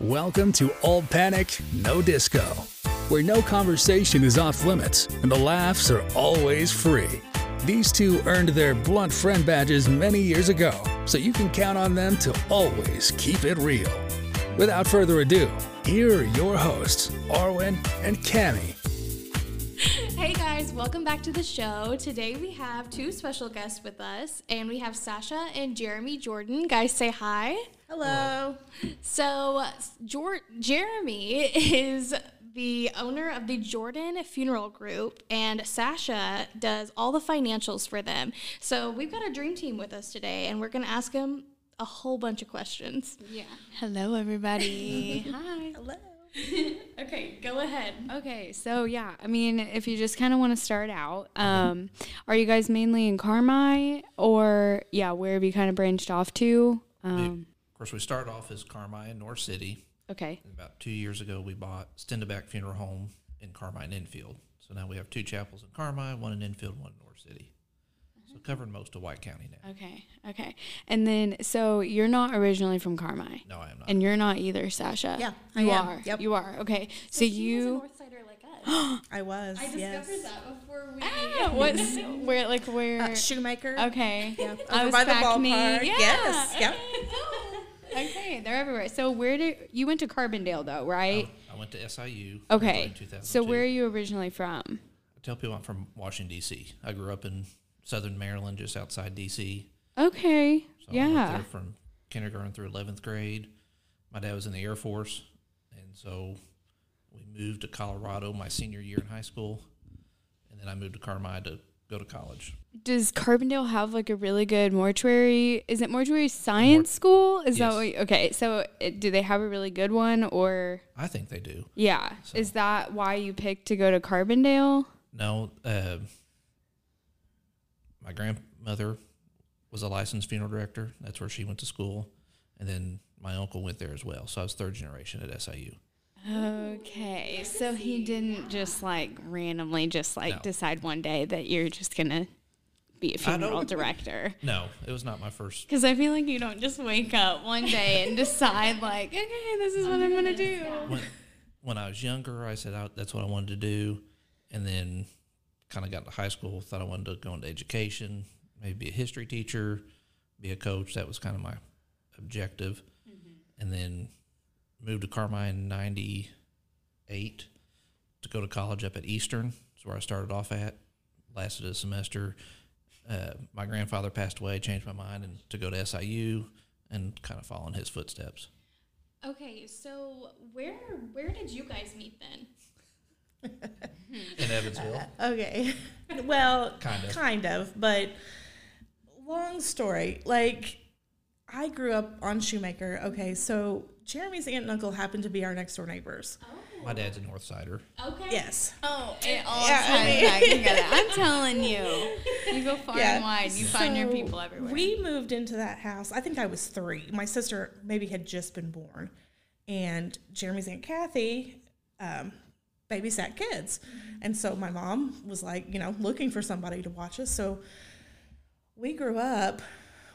Welcome to All Panic, No Disco, where no conversation is off limits and the laughs are always free. These two earned their blunt friend badges many years ago, so you can count on them to always keep it real. Without further ado, here are your hosts, Arwen and Cami. Hey guys, welcome back to the show. Today we have two special guests with us, and we have Sasha and Jeremy Jordan. Guys, say hi. Hello. So, Jor- Jeremy is the owner of the Jordan Funeral Group, and Sasha does all the financials for them. So, we've got a dream team with us today, and we're going to ask them a whole bunch of questions. Yeah. Hello, everybody. Hi. Hello. Okay, go ahead. Okay, so yeah, I mean, if you just kind of want to start out, um, are you guys mainly in Carmi, or yeah, where have you kind of branched off to? Um, Of course, we started off as Carmi, Norris City. okay, And about two years ago, we bought Stendeback Funeral Home in Carmi, Enfield. So now we have two chapels in Carmi, one in Enfield, one in Norris City. So covering most of White County now. okay, okay. And then, so you're not originally from Carmi. No, I am not. and you're not either, Sasha. Yeah, I you am. are. Yep. You are. Okay, so, He was a you. North Sider like us. I was. I discovered yes. that before we. Ah, what's where? Like where? Uh, shoemaker. okay. Yeah. I Over was by the Hackney. ballpark. Yeah. Yes. Yep. Okay, they're everywhere. So where did you went to Carbondale though, right? I went to SIU. Okay. So where are you originally from? I tell people I'm from Washington, D.C. I grew up in southern Maryland, just outside D.C. Okay. So I yeah. there from kindergarten through 11th grade. My dad was in the Air Force. And so we moved to Colorado my senior year in high school. And then I moved to Carmi to go to college. Does Carbondale have like a really good mortuary? Is it mortuary science school? Is that Yes. what? Okay. So it, do they have a really good one or? I think they do. Yeah. So- Is that why you picked to go to Carbondale? No, uh, my grandmother was a licensed funeral director. That's where she went to school. And then my uncle went there as well. So I was third generation at SIU. Okay. So he didn't just like randomly just like No. decide one day that you're just gonna be a funeral director. No, it was not my first. Because I feel like you don't just wake up one day and decide, like, okay, this is what I'm going to do. When, when I was younger, I said I, that's what I wanted to do. And then kind of got to high school, thought I wanted to go into education, maybe be a history teacher, be a coach. That was kind of my objective. Mm-hmm. And then moved to Carmi in 98 to go to college up at Eastern. That's where I started off at. Lasted a semester. Uh, my grandfather passed away, changed my mind, and to go to SIU and kind of follow in his footsteps. Okay, so where where did you guys meet then? In Evansville. Okay. Well, Kind of. Kind of, but long story. Like, I grew up on Shoemaker. Okay, so Jeremy's aunt and uncle happened to be our next door neighbors. My dad's a North Sider. Okay. Yes. Oh, it all Yeah, I ties mean- back together. I'm telling you. You go far Yeah. and wide. You find your people everywhere. We moved into that house. I think I was three. My sister maybe had just been born, and Jeremy's aunt Kathy um, babysat kids, and so my mom was like, you know, looking for somebody to watch us. So we grew up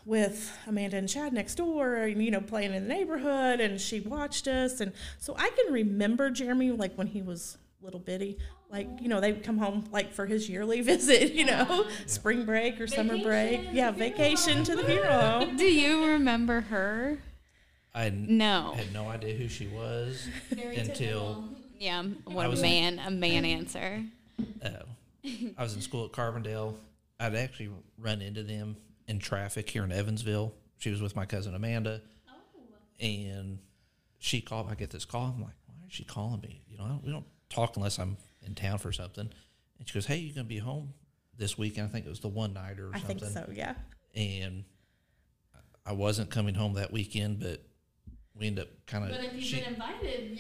with Amanda and Chad next door, and you know, playing in the neighborhood, and she watched us, and so I can remember Jeremy like when he was little bitty. Like, you know, they would come home like for his yearly visit, you know, spring break or summer break. Yeah, funeral vacation to the funeral. Do you remember her? I had, No. had no idea who she was Very until Yeah, what a was- man, a man answer. uh, I was in school at Carbondale. I'd actually run into them in traffic here in Evansville. She was with my cousin Amanda, oh. and she called. I get this call. I'm like, why is she calling me? You know, I don't, we don't talk unless I'm in town for something. And she goes, "Hey, you gonna be home this weekend?" I think it was the one nighter or I something. I think so, yeah. And I wasn't coming home that weekend, but we ended up kind of. But if you've been invited,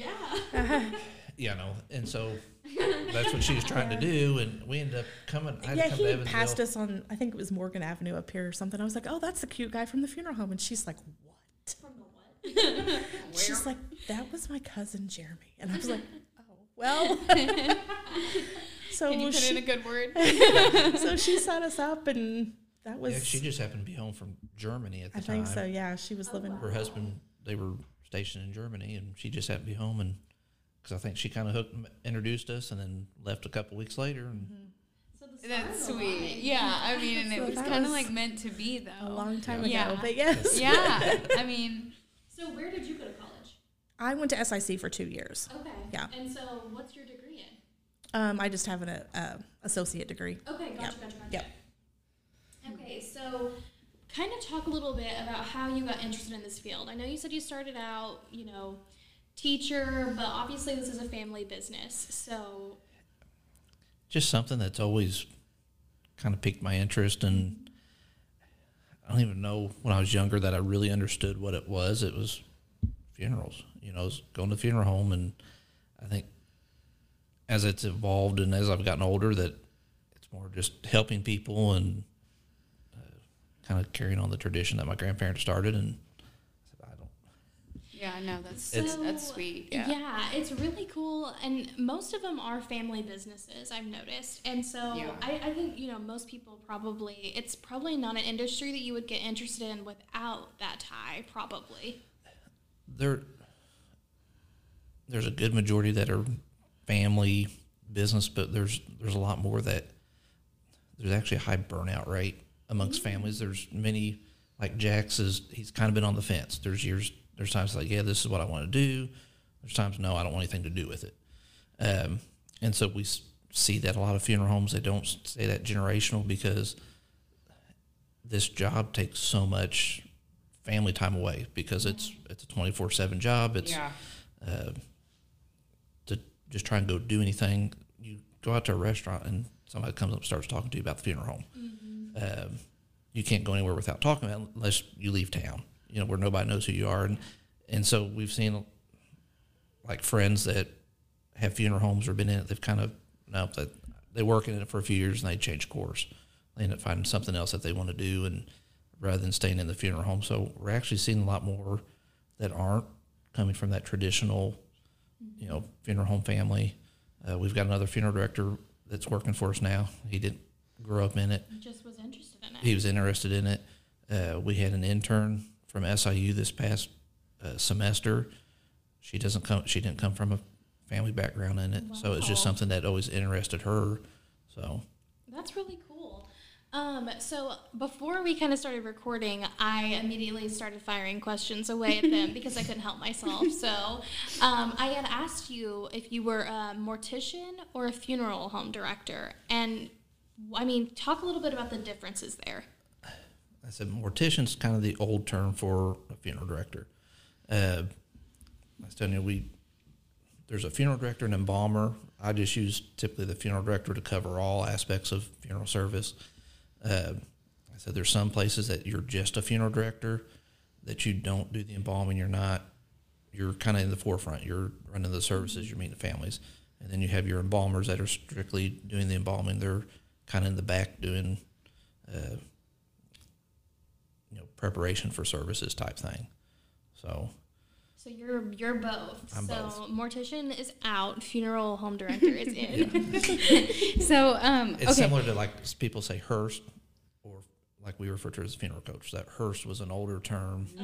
yeah. Yeah, know, And so that's what she was trying to do, and we ended up coming. I yeah, come he to passed us on, I think it was Morgan Avenue up here or something. I was like, oh, that's the cute guy from the funeral home. And she's like, what? From the what? She's like, that was my cousin Jeremy. And I was like, oh, well. so Can you put she, in a good word? so she set us up, and that was. Yeah, she just happened to be home from Germany at the I time. think so. Yeah, she was oh, living. Her husband, they were stationed in Germany, and she just happened to be home, and because I think she kind of hooked, introduced us, and then left a couple weeks later, and So the That's sweet. aligned. Yeah, I mean, and So it was kind of like meant to be, though. A long time Yeah. ago, but yes. yeah, I mean, So where did you go to college? I went to SIC for two years. Okay. Yeah. And so what's your degree in? Um, I just have an uh, associate degree. Okay, gotcha, Yep. gotcha, gotcha. Yep. Okay, so kind of talk a little bit about how you got interested in this field. I know you said you started out, you know, teacher, but obviously this is a family business. So, just something that's always kind of piqued my interest and I don't even know when I was younger that I really understood what it was. It was funerals, you know, going to the funeral home and I think as it's evolved and as I've gotten older that it's more just helping people and uh, kind of carrying on the tradition that my grandparents started and yeah, no, that's It's- that's sweet. Yeah. yeah, it's really cool. And most of them are family businesses, I've noticed. And so Yeah. I, I think, you know, most people probably, it's probably not an industry that you would get interested in without that tie, probably. there there's a good majority that are family business, but there's there's a lot more that there's actually a high burnout rate amongst mm. families. There's many like Jax is he's kind of been on the fence. There's years there's times like yeah this is what I want to do. There's times no I don't want anything to do with it. Um, and so we see that a lot of funeral homes they don't say that generational because this job takes so much family time away because it's it's a 24/7 job. It's Yeah. uh, to just try and go do anything. You go out to a restaurant and somebody comes up and starts talking to you about the funeral home. Um, you can't go anywhere without talking about it unless you leave town. You know where nobody knows who you are, and and so we've seen like friends that have funeral homes or been in it. They've kind of no that they work in it for a few years and they change course. They end up finding something else that they want to do, and rather than staying in the funeral home. So we're actually seeing a lot more that aren't coming from that traditional, you know, funeral home family. Uh, we've got another funeral director that's working for us now. He didn't grow up in it. Just was interested in it. He was interested in it. Uh, we had an intern from SIU this past uh, semester. She doesn't come. She didn't come from a family background in it, so it's just something that always interested her. So That's really cool. Um, so before we kind of started recording, I immediately started firing questions away at them because I couldn't help myself. So um, I had asked you if you were a mortician or a funeral home director, and I mean, talk a little bit about the differences there. I said mortician's kind of the old term for a funeral director. Uh, I was telling you, we there's a funeral director and embalmer. I just use typically the funeral director to cover all aspects of funeral service. Uh, I said there's some places that you're just a funeral director, that you don't do the embalming. You're not. You're kind of in the forefront. You're running the services. You're meeting the families, and then you have your embalmers that are strictly doing the embalming. They're kind of in the back doing. Uh, you know, preparation for services type thing. So So you're you're both. I'm so both. mortician is out, funeral home director is in. So, um, it's okay. similar to like people say hearse, like we refer to as a funeral coach. That hearse was an older term. okay,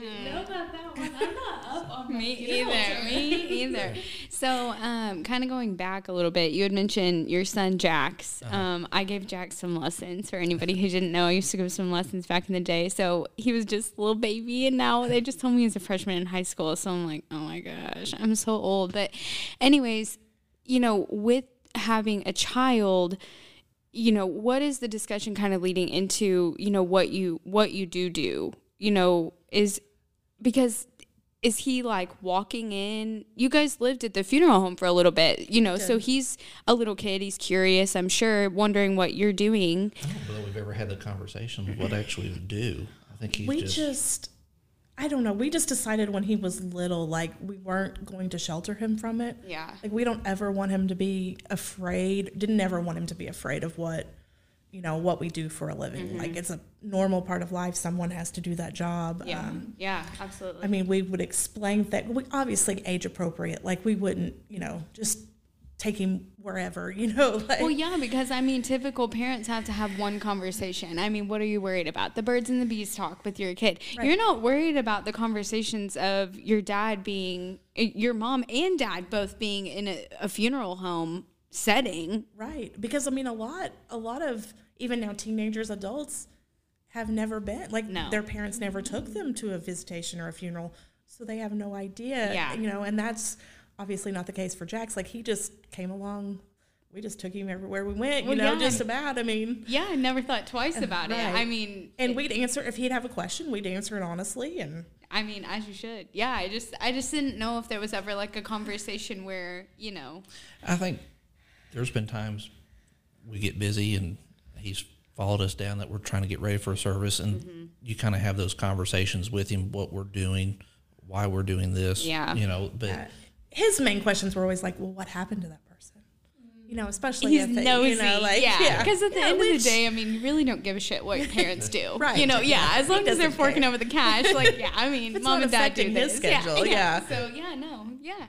didn't know about that one. I'm not up on Me either. term. Me either. So, um, kind of going back a little bit, you had mentioned your son Jax. Um, I gave Jax some lessons. For anybody who didn't know, I used to give some lessons back in the day. So he was just a little baby, and now they just told me he's a freshman in high school. So I'm like, oh my gosh, I'm so old. But, anyways, you know, with having a child you know what is the discussion kind of leading into you know what you what you do do? You know is because is he like walking in? You guys lived at the funeral home for a little bit you know so he's a little kid he's curious i'm sure wondering what you're doing. I don't know that we've ever had the conversation of what actually to do. I think he's we just, just, I don't know. We just decided when he was little, like we weren't going to shelter him from it. yeah Like we don't ever want him to be afraid. Didn't ever want him to be afraid of what, you know, what we do for a living. Like it's a normal part of life. Someone has to do that job. yeah Um, yeah absolutely I mean, we would explain that we obviously age appropriate. Like we wouldn't, you know, just take him wherever, you know. Like, Well, yeah, because I mean, typical parents have to have one conversation. I mean, what are you worried about? The birds and the bees talk with your kid. You're not worried about the conversations of your dad being, eh, your mom and dad both being in a, a funeral home setting. Right. Because I mean a lot a lot of even now teenagers, adults have never been like No. their parents never took them to a visitation or a funeral. So they have no idea. Yeah. You know, and that's obviously not the case for Jax. Like he just came along we just took him everywhere we went, you Well, know, yeah. just about. I mean Yeah, I never thought twice about it. I mean, and we'd answer if he'd have a question, we'd answer it honestly and I mean, as you should. Yeah, I just, I just didn't know if there was ever like a conversation where, you know, I think there's been times we get busy and he's followed us down that we're trying to get ready for a service, and Mm-hmm. you kind of have those conversations with him, what we're doing, why we're doing this. Yeah. You know, but uh, his main questions were always like, Well, what happened to that person? You know, especially he's if it, nosy. you know, like yeah, because at the Yeah, end of the day, I mean, you really don't give a shit what your parents do. Right. You know, yeah, Yeah. as long as they're forking care. over the cash, like, yeah, I mean, It's mom not and dad do his this. schedule, yeah. So, yeah, no, yeah.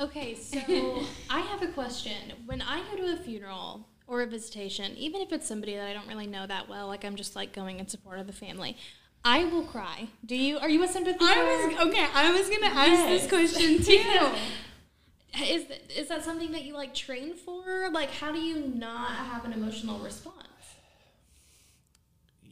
Okay, so I have a question. When I go to a funeral or a visitation, even if it's somebody that I don't really know that well, like I'm just like going in support of the family, I will cry. Do you? Are you a sympathy? I was, okay, I was going to ask Yes. this question too. Is is that something that you like train for? Like, how do you not have an emotional response?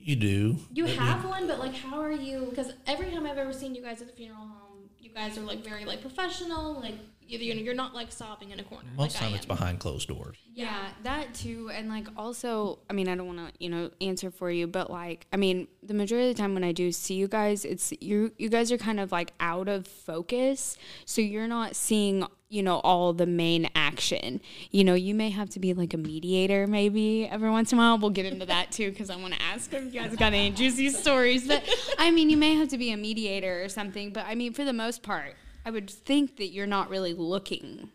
you do. You But we- have one, but like, how are you? Because every time I've ever seen you guys at the funeral home, you guys are like very like professional. Like, you, you know, you're not like sobbing in a corner. Most like time I it's behind closed doors. Yeah, that too. And like also, I mean, I don't want to, you know, answer for you, but like, I mean, the majority of the time when I do see you guys, it's you you guys are kind of like out of focus. So you're not seeing, you know, all the main action. You know, you may have to be like a mediator maybe every once in a while. We'll get into that too because I want to ask if you guys got any juicy stories. But I mean, you may have to be a mediator or something, but I mean, for the most part, I would think that you're not really looking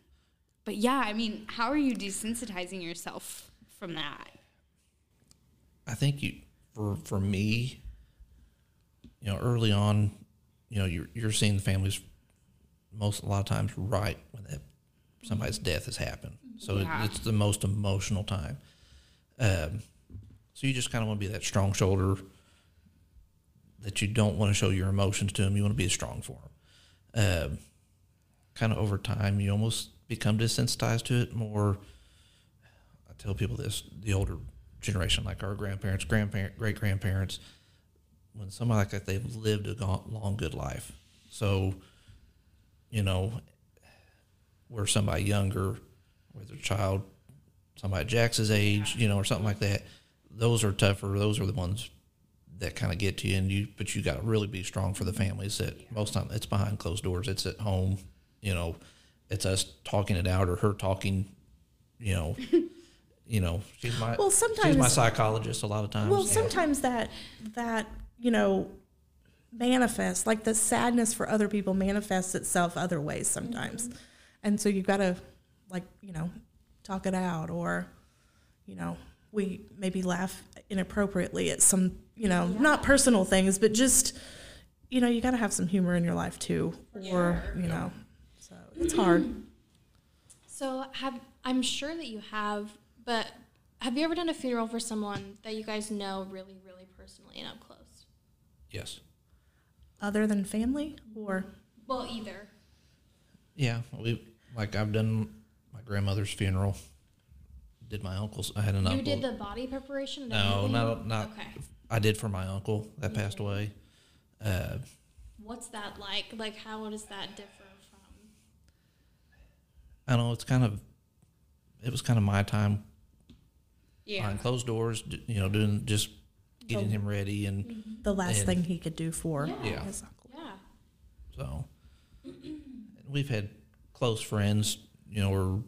but yeah, I mean, how are you desensitizing yourself from that? I think you for for me, you know, early on, you know, you're you're seeing the families most a lot of times right when that somebody's death has happened. So it, it's the most emotional time. Um, so you just kind of want to be that strong shoulder that you don't want to show your emotions to them. You want to be strong for them. Um, kind of over time, you almost become desensitized to it more. I tell people this: the older generation, like our grandparents, grandparent, great grandparents, when somebody like that, they've lived a long, good life. So, you know, where somebody younger, whether a child, somebody Jax's age, you know, or something like that, those are tougher. Those are the ones that kind of get to you, and you. But you got to really be strong for the families. That most time it's behind closed doors. It's at home. You know, it's us talking it out or her talking. You know, you know, she's my Well, sometimes she's my psychologist a lot of times. Well, sometimes that that you know manifests like the sadness for other people manifests itself other ways sometimes, mm-hmm. and so you've got to like you know talk it out or you know we maybe laugh inappropriately at some you know not personal things but just you know you got to have some humor in your life too or you know so it's hard So have I'm sure that you have, but have you ever done a funeral for someone that you guys know really, really personally and up close? yes, other than family or Well, either. yeah, we like I've done my grandmother's funeral. Did my uncle's? I had an You uncle. did the body preparation. And no, everything? not not. Okay. I did for my uncle that passed away. Uh, What's that like? Like, how does that differ from? I don't know. It's kind of. It was kind of my time Yeah. behind closed doors. You know, doing just getting Oh. him ready, and the last And- thing he could do for Yeah. his uncle Yeah. so we've had close friends. You know, or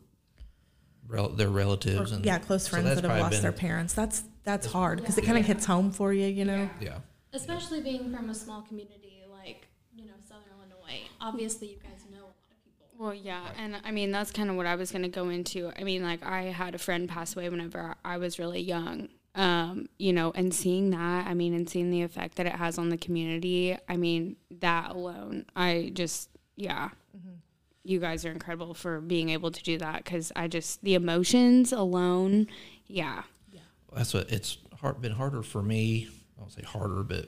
rel- their or, relatives, and yeah, close friends that's that have lost been- their parents. That's that's hard because it kind of hits home for you, you know. Yeah, Especially being from a small community like you know Southern Illinois. Obviously, you guys know a lot of people. Well, yeah, and I mean that's kind of what I was going to go into. I mean, like I had a friend pass away whenever I was really young. Um, you know, and seeing that, I mean, and seeing the effect that it has on the community, I mean, that alone, I just, yeah, you guys are incredible for being able to do that because I just the emotions alone, yeah, That's what it's hard, been harder for me. I don't say harder, but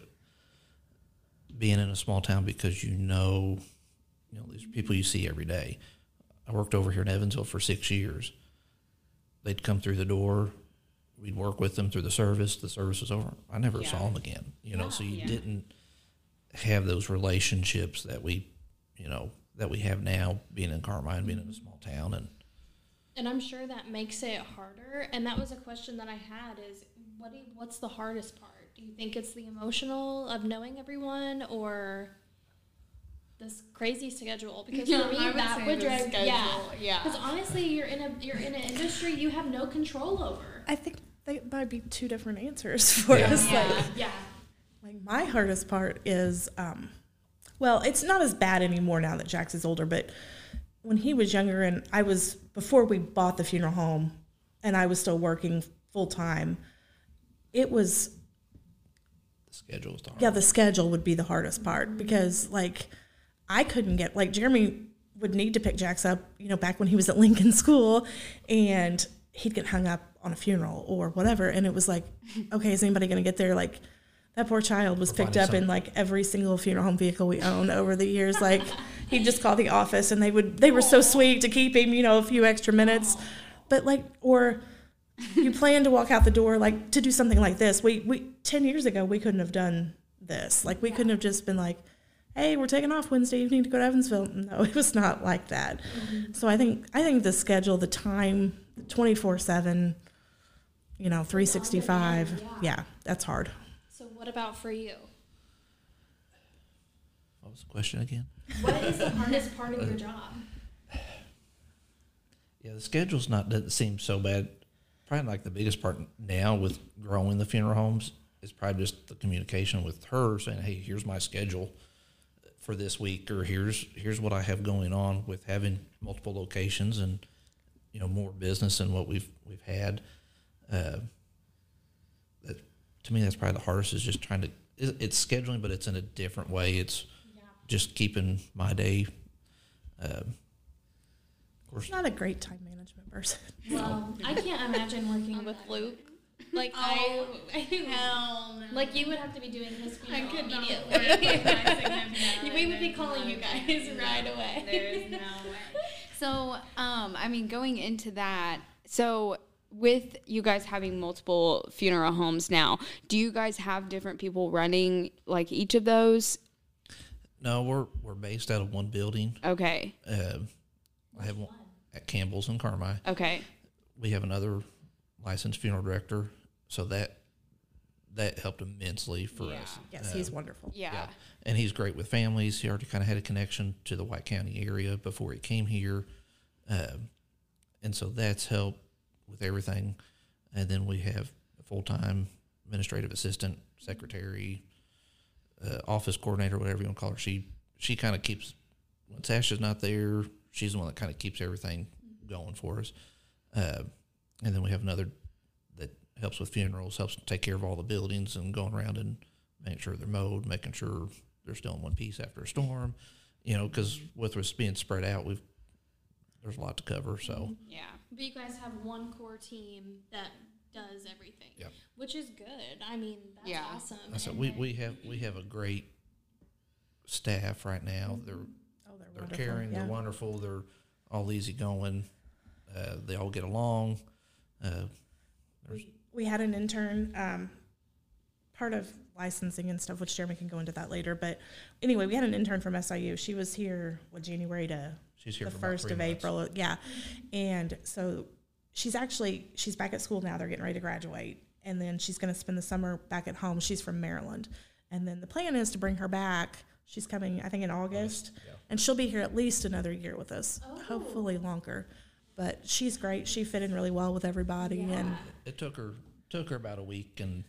being in a small town because you know, you know, these people you see every day. I worked over here in Evansville for six years. They'd come through the door. We'd work with them through the service. The service was over. I never Yeah. saw them again. You know, so you Yeah. didn't have those relationships that we, you know, that we have now being in Carmi, being in a small town, and And I'm sure that makes it harder. And that was a question that I had: is what do you, what's the hardest part? Do you think it's the emotional of knowing everyone, or this crazy schedule? Because Yeah, for me, would that say would drive yeah. schedule, yeah. Because honestly, you're in a you're in an industry you have no control over. I think they might be two different answers for Yeah. us. Like, yeah. like my hardest part is, um, well, it's not as bad anymore now that Jax is older, but when he was younger and I was before we bought the funeral home and I was still working full time, it was the schedule was the hard yeah, the schedule would be the hardest part because like I couldn't get like Jeremy would need to pick Jax up, you know, back when he was at Lincoln School and he'd get hung up on a funeral or whatever and it was like, okay, is anybody gonna get there? Like that poor child was picked finding up in like every single funeral home vehicle we own over the years. Like he'd just call the office and they would they were so sweet to keep him, you know, a few extra minutes. But like or you plan to walk out the door like to do something like this. We we ten years ago we couldn't have done this. Like we couldn't have just been like, "Hey, we're taking off Wednesday evening to go to Evansville." No, it was not like that. Mm-hmm. So I think I think the schedule, the time, twenty four seven, you know, three sixty five. Yeah, that's hard. What about for you? What was the question again? What is the hardest part of your job? Yeah, the schedule's not doesn't seem so bad. Probably like the biggest part now with growing the funeral homes is probably just the communication with her saying, "Hey, here's my schedule for this week," or "Here's here's what I have going on with having multiple locations and you know more business than what we've we've had." Uh, to me, that's probably the hardest is just trying to. It's scheduling, but it's in a different way. It's just keeping my day. Uh, of course, not a great time management person. Well, I can't imagine working with Luke. Like I, hell no. like you would have to be doing his funeral could immediately. work with my significant we would be other. calling you guys right away. There's no way. So, um, I mean, going into that, so with you guys having multiple funeral homes now, do you guys have different people running like each of those? no, we're we're based out of one building. Okay. Um, I have one at Campbell's in Carmi. Okay. We have another licensed funeral director, so that that helped immensely for Yeah. us. Yes, Uh, he's wonderful. Yeah. and he's great with families. He already kind of had a connection to the White County area before he came here, um, and so that's helped with everything. And then we have a full time administrative assistant, secretary, uh, office coordinator, whatever you want to call her. She she kind of keeps when Sasha's not there. She's the one that kind of keeps everything going for us. Uh, and then we have another that helps with funerals, helps take care of all the buildings and going around and making sure they're mowed, making sure they're still in one piece after a storm. You know, because with us being spread out, we've there's a lot to cover. So Yeah. But you guys have one core team that does everything, Yep. which is good. I mean, that's Yeah. awesome. I said And we, we have we have a great staff right now. They're Oh, they're they're wonderful. caring, yeah. they're wonderful, they're all easygoing. Uh, they all get along. Uh, there's we had an intern um, part of licensing and stuff which jeremy can go into that later but anyway we had an intern from siu she was here what january to she's here the for first of months. april yeah. And so she's actually she's back at school now. They're getting ready to graduate. And then she's going to spend the summer back at home. She's from maryland. And then the plan is to bring her back. She's coming i think in august yeah. and she'll be here at least another year with us. Oh. Hopefully longer. But she's great. She fit in really well with everybody. And It took her took her about a week, and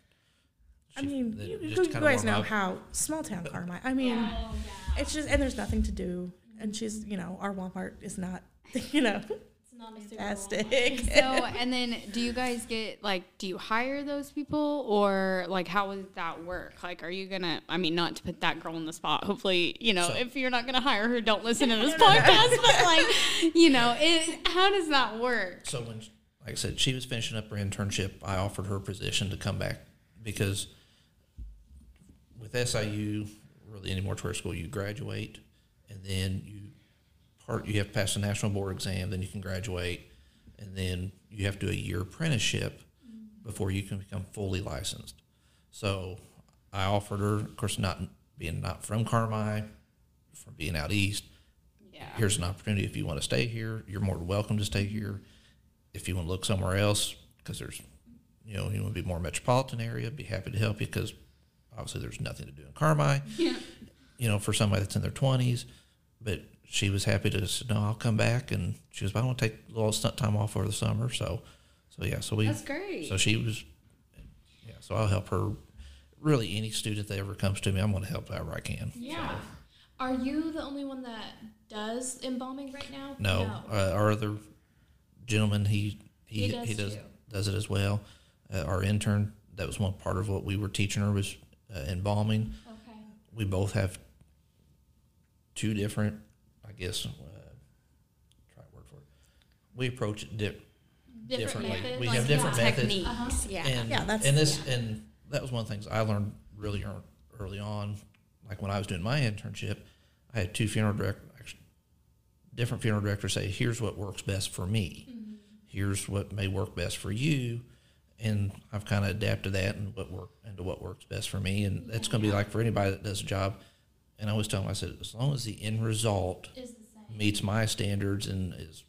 I mean, you, you guys know up. how small town Carmi. I mean, Oh, yeah. it's just and there's nothing to do, and she's you know our Walmart is not, you know, It's not a Super Bowl Fantastic. So, and then do you guys get like, do you hire those people or like, how does that work? Like, are you gonna, I mean, not to put that girl on the spot. Hopefully, you know, So- if you're not gonna hire her, don't listen to this podcast, but like, you know, it, how does that work? So when, like I said, she was finishing up her internship, I offered her a position to come back because with SIU, really any more tourist school, you graduate and then you part you have to pass a national board exam, then you can graduate, and then you have to do a year apprenticeship before you can become fully licensed. So I offered her, of course, not being not from Carmi, from being out east. Yeah. Here's an opportunity. If you want to stay here, you're more than welcome to stay here. If you want to look somewhere else, because there's, you know, you want to be more metropolitan area, be happy to help you because obviously there's nothing to do in Carmi. You know, for somebody that's in their 20s, but she was happy to say, no, I'll come back. And she was, I want to take a little stunt time off over the summer. So, so yeah, so we, That's great. so she was, yeah, so I'll help her. Really, any student that ever comes to me, I'm going to help however I can. Yeah. Are you the only one that does embalming right now? No, Uh, our other gentleman, he he He does he does does it as well. Uh, our intern, that was one part of what we were teaching her was uh, embalming. Okay. We both have two different, I guess. Uh, try a word for it. We approach it di- differently. methods, we like, have different yeah. methods. Techniques. Yeah. And, Yeah, that's- and this and that was one of the things I learned really early on. Like when I was doing my internship, I had two funeral directors, different funeral directors say, "Here's what works best for me. Here's what may work best for you." And I've kind of adapted that and what work into what works best for me. And that's going to be like for anybody that does a job. And I was telling them, I said, as long as the end result Is the meets my standards and is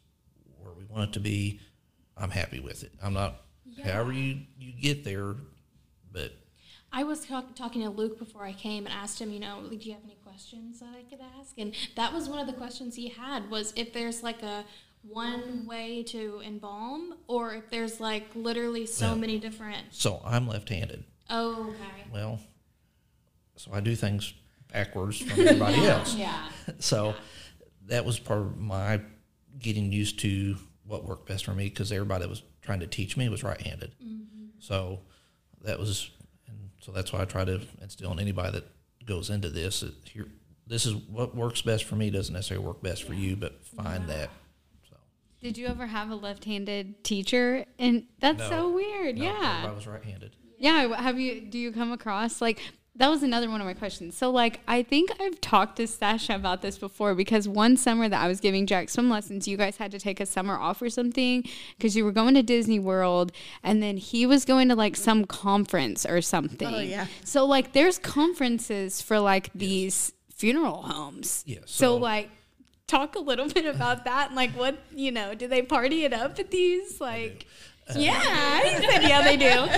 where we want it to be, I'm happy with it. I'm not, however you, you get there, but I was talk- talking to Luke before I came and asked him, you know, do you have any questions that I could ask? And that was one of the questions he had was if there's like a one way to embalm or if there's like literally so Yeah. many different. so I'm left-handed. Oh, okay. Well, so I do things backwards from everybody else. Yeah. So that was part of my getting used to what worked best for me because everybody that was trying to teach me was right-handed. Mm-hmm. So that was, and so that's why I try to instill in anybody that goes into this that here, this is what works best for me doesn't necessarily work best for you, but find that. So Did you ever have a left-handed teacher? And that's No. so weird. no, yeah. I was right-handed. Yeah, have you do you come across like that was another one of my questions. So like I think I've talked to Sasha about this before because one summer that I was giving Jack swim lessons, you guys had to take a summer off or something because you were going to Disney World and then he was going to like some conference or something. Oh, yeah. So like there's conferences for like these funeral homes. Yes, So, so- like talk a little bit about that and like what, you know, do they party it up at these like uh, yeah, he said yeah they do.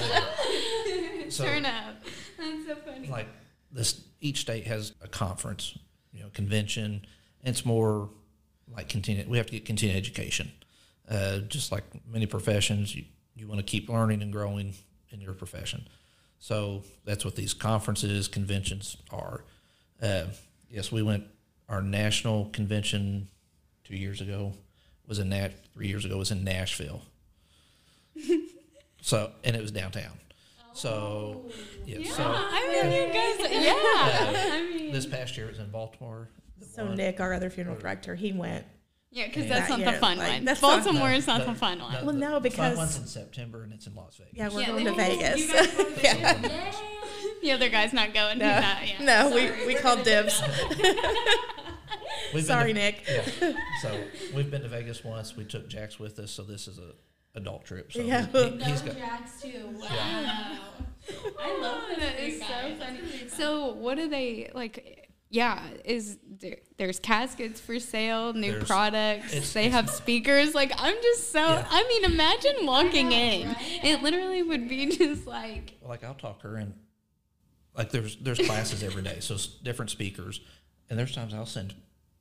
So- Turn up. That's so funny. like this each state has a conference you know convention. It's more like continue we have to get continued education. Uh, just like many professions you, you want to keep learning and growing in your profession. So that's what these conferences conventions are. Uh, yes we went our national convention two years ago was in Nat three years ago was in nashville. So and it was downtown so yeah, so I mean, you guys, yeah. I mean, this past year it was in Baltimore. So one- Nick, our other funeral director, he went. yeah, because that's not Yeah, the fun like, one. that's Baltimore No, is not the- the fun one. Well, no, because the fun because- one's in September and it's in Las Vegas. Yeah, we're Yeah, going to Vegas. you guys yeah. The other guy's not going. No, He's not, yeah. no, we, we called dibs. Sorry, to- Nick. Yeah. So we've been to Vegas once. We took Jax with us, so this is a adult trip. So Yeah. he, has got Jax too. Wow. I love this. That for you is so funny. That's really fun. So, what do they like? Yeah, is there, there's caskets for sale, new There's- products. it's- they it's- have speakers. Like I'm just so. Yeah. I mean, imagine walking in. right? It literally would be just like. like I'll talk her and like there's there's classes every day, so different speakers, and there's times I'll send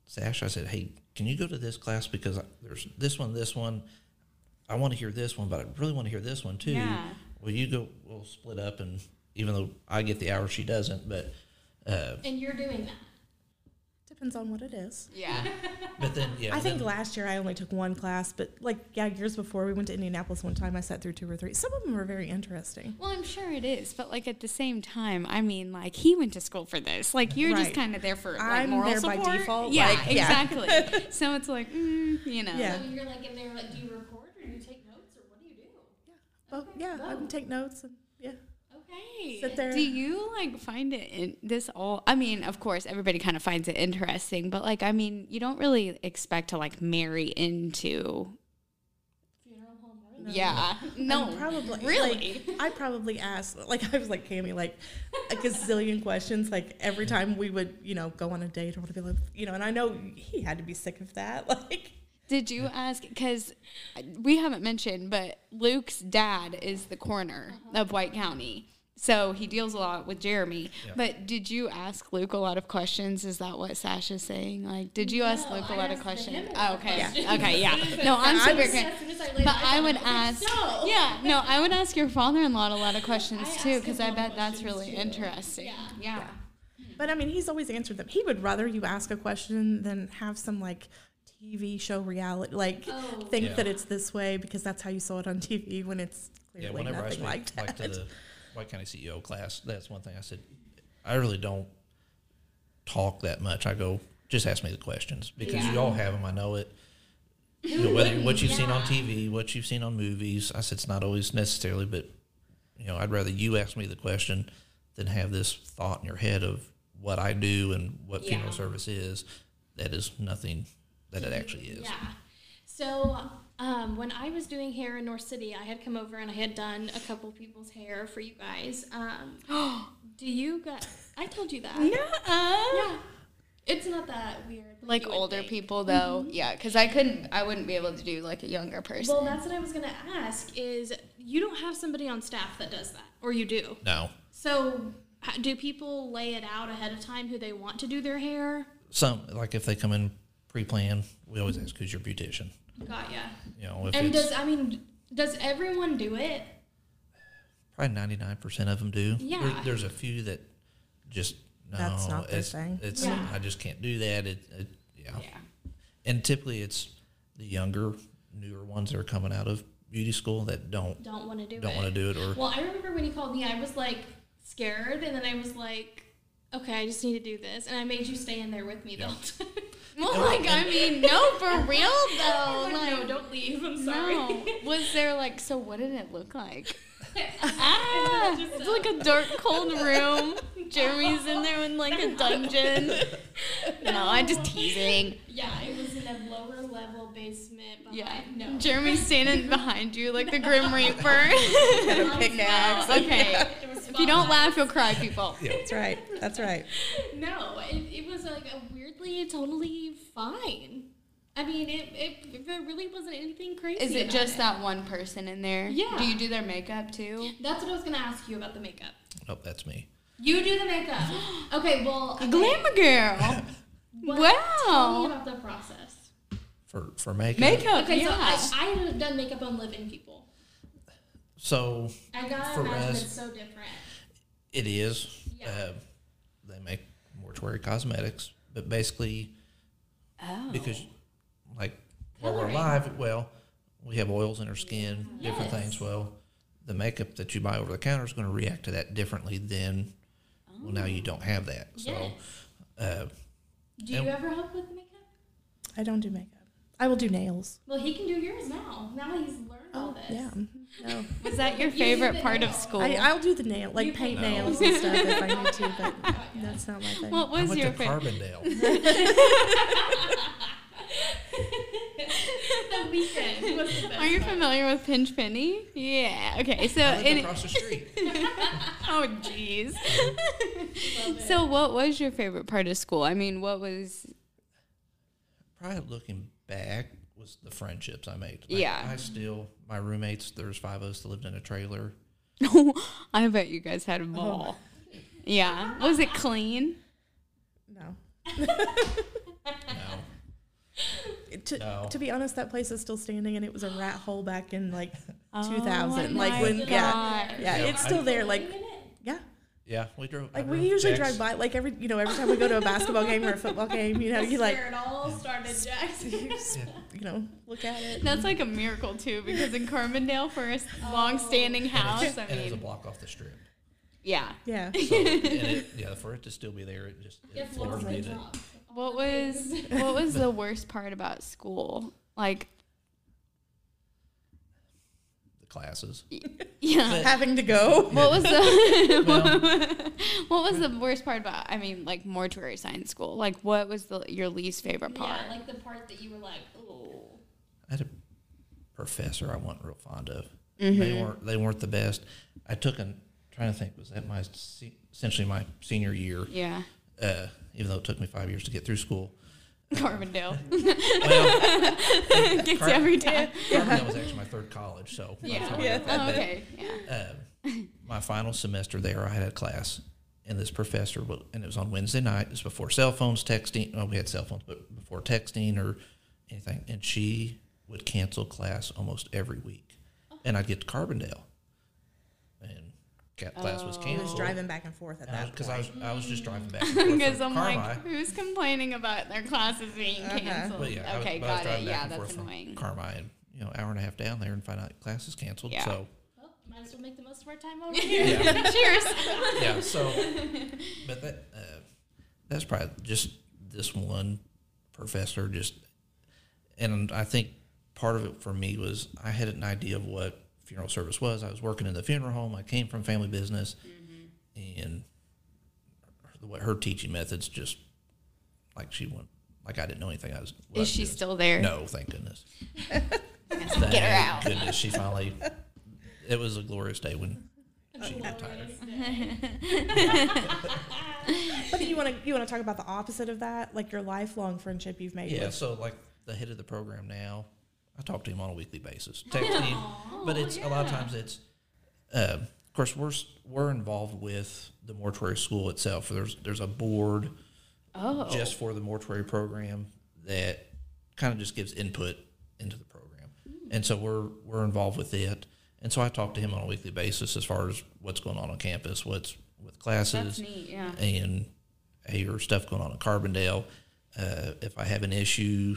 Sash. I said, hey, can you go to this class because I, there's this one, this one. I want to hear this one, but I really want to hear this one too. Yeah. Well, you go. We'll split up, and even though I get the hour, she doesn't. But uh, And you're doing that. depends on what it is. Yeah. But then, yeah, I think last year I only took one class, but like yeah, years before we went to Indianapolis one time, I sat through two or three. Some of them were very interesting. Well, I'm sure it is, but like at the same time, I mean, like he went to school for this. Like you're just kind of there for like I'm moral there by support. default, Yeah, like, yeah. exactly. so it's like, mm, you know. Yeah. So you're like in there, like, do you record or do you take notes or what do you do? Well, yeah, I can take notes and yeah, Okay. sit there. Do you like find it in this all? I mean, of course, everybody kind of finds it interesting, but like, I mean, you don't really expect to like marry into. Funeral home Yeah. No. I'm probably really. Like, I probably asked like I was like Cami like a gazillion questions like every time we would you know go on a date or whatever like you know and I know he had to be sick of that like Did you ask? Because we haven't mentioned, but Luke's dad is the coroner of White County. So he deals a lot with Jeremy. Yeah. But did you ask Luke a lot of questions? Is that what Sasha's saying? Like, did you ask Luke a I lot of questions? Oh, okay. questions. Okay, yeah. No, I'm I super was- good. As soon as I laid But I would him, I was ask, so. yeah, no, I would ask your father-in-law a lot of questions I too, because him I a lot bet that's really too. interesting. Yeah. Yeah. but I mean he's always answered them he would rather you ask a question than have some like TV show reality like Oh. think Yeah. that it's this way because that's how you saw it on TV when it's yeah, clearly whenever I nothing speak like like, that to the White County CEO class, that's one thing I said. I really don't talk that much. I go, just ask me the questions because you all have them. I know it. You know, whether what you've seen on TV, what you've seen on movies. I said it's not always necessarily, but you know, I'd rather you ask me the question than have this thought in your head of what I do and what Yeah. funeral service is. That is nothing that it actually is. Yeah. So um, when I was doing hair in Norris City, I had come over and I had done a couple people's hair for you guys. Um, do you guys? I told you that. Yeah. It's not that weird. Like older think. people though, yeah, because I couldn't, I wouldn't be able to do like a younger person. Well, that's what I was gonna ask. Is you don't have somebody on staff that does that, or you do? No, So do people lay it out ahead of time who they want to do their hair? some like if they come in pre-planned, we always ask who's your beautician. Got ya. You know, if And it's does I mean does everyone do it? Probably ninety nine percent of them do. Yeah. There, there's a few that just no. That's not their it's, thing. It's Yeah. I just can't do that. It, it yeah. yeah. And typically it's the younger, newer ones that are coming out of beauty school that don't Don't want to do don't it. want to do it or Well, I remember when you called me, I was like scared, and then I was like, okay, I just need to do this, and I made you stay in there with me the Yeah. whole time. Well, like I mean, no, for real though. like, Like, no, don't leave. I'm sorry. no. Was there like? So what did it look like? ah, it's like a dark, cold room. Jeremy's in there in like a dungeon. No, I'm just teasing. Yeah, it was in a lower level basement. Behind. Yeah, No. Jeremy's standing behind you like the Grim Reaper. a pickaxe. okay, It was if you don't laugh, you'll cry, people. yeah. That's right. That's right. No, it, it was like a weirdly totally fine. I mean, it, it, there really wasn't anything crazy. Is it just it. that one person in there? Yeah. Do you do their makeup too? That's what I was gonna ask you about the makeup. oh that's me. You do the makeup. Okay, well, okay. Glamour girl. What- Tell me wow. about the process. For for makeup. Makeup. Okay, so. I, I have done makeup on living people. So I gotta For imagine us- it's so different. it is. Yeah. Uh, they make mortuary cosmetics, but basically oh. because like while we're alive, well, we have oils in our skin, different things. Well, the makeup that you buy over the counter is going to react to that differently than oh. well now you don't have that. So Yes. uh, Do you ever help with makeup? I don't do makeup. I will do nails. Well, he can do yours now. Now he's learned all this. Yeah. No. Was that your favorite the part of school? I, I'll do the nail, like You paint can- nails and stuff if I need to, but that's not my thing. what was I went your to favorite? Carbondale. the weekend was the best Are you part. familiar with Pinch Penny? Yeah. Okay. So I lived across the street. oh jeez. so what was your favorite part of school? I mean, what was? Probably looking back was the friendships I made. Yeah. I still my roommates. There's five of us that lived in a trailer. I bet you guys had a uh-huh. ball. Yeah. Was it clean? no. No, To, No. to be honest, that place is still standing, and it was a rat hole back in like Oh 2000. my Like when, yeah, God. yeah, Yeah, it's I- still there. Like, Living in it? Yeah, Yeah, we drove. Like we drove usually Jack's- drive by, like every you know every time we go to a basketball game or a football game, you know, you like Where it all started, Jackson. you know look at it. That's like a miracle too, because in Carbondale, for a s- long-standing oh. house, I mean, And it was a block off the strip. yeah. Yeah. So, and it, yeah, for it to still be there, it just it floors me What was what was the worst part about school? Like, the classes. yeah. Having to go. What was the Well, what was the worst part about? I mean, like mortuary science school. Like, what was the your least favorite part? Yeah, like the part that you were like, oh. I had a professor I wasn't real fond of. Mm-hmm. They weren't they weren't the best. I took an trying to think was that my se- essentially my senior year. yeah, Uh, even though it took me five years to get through school. Carbondale Well, gets Car- you every time. Carbondale was actually my third college, so by the Yeah. time I Yeah. got that Oh, bad- okay. Yeah. um, my final semester there, I had a class, and this professor, wa- and it was on Wednesday night. It was before cell phones, texting. Oh, we had cell phones, but before texting or anything. And she would cancel class almost every week, and I'd get to Carbondale, class was canceled. I canceled. was driving back and forth at that because point. I was I was just driving back and forth Because I'm Carmi. like, who's complaining about their classes being Uh-huh. canceled? But yeah, I was- okay, but I was got it. Yeah, that's forth annoying. Carmi, and you know, hour and a half down there, and find out class is canceled. Yeah. So Well, might as well make the most of our time over here. yeah. Cheers. yeah. So, but that uh, that's probably just this one professor. Just, and I think part of it for me was I had an idea of what funeral service was. I was working in the funeral home. I came from family business, mm-hmm. and the way her teaching methods just like she went like I didn't know anything. I was. Is she still there? No, thank goodness. Get her out. Goodness, she finally. It was a glorious day when she retired. But you want to you want to talk about the opposite of that, like your lifelong friendship you've made. Yeah, with- so like the head of the program now, I talk to him on a weekly basis, texting. but it's a lot of times it's, uh, of course, we're we're involved with the mortuary school itself. There's there's a board Oh. just for the mortuary program that kind of just gives input into the program, and so we're we're involved with it. And so I talk to him on a weekly basis as far as what's going on on campus, what's with classes, neat. Yeah. and hey, or stuff going on in Carbondale. Uh, if I have an issue,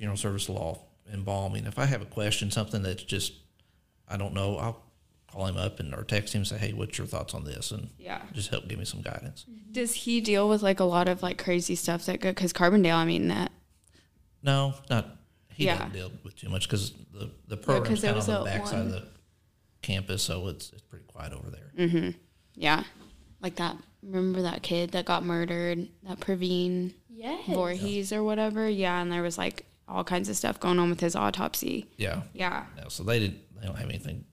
funeral service law, embalming. If I have a question, something that's just I don't know, I'll call him up and or text him and say, hey, what's your thoughts on this, and Yeah. just help give me some guidance. Does he deal with like a lot of like crazy stuff that go? Because Carbondale, I mean that. No, not he Yeah. doesn't deal with too much because the the program's 'cause there kind of on the backside of the campus, so it's it's pretty quiet over there. Mm-hmm. Yeah. Like that. Remember that kid that got murdered? That Praveen Yes. Voorhees or whatever. Yeah, and there was like all kinds of stuff going on with his autopsy. Yeah, Yeah. no, so they didn't they don't have anything.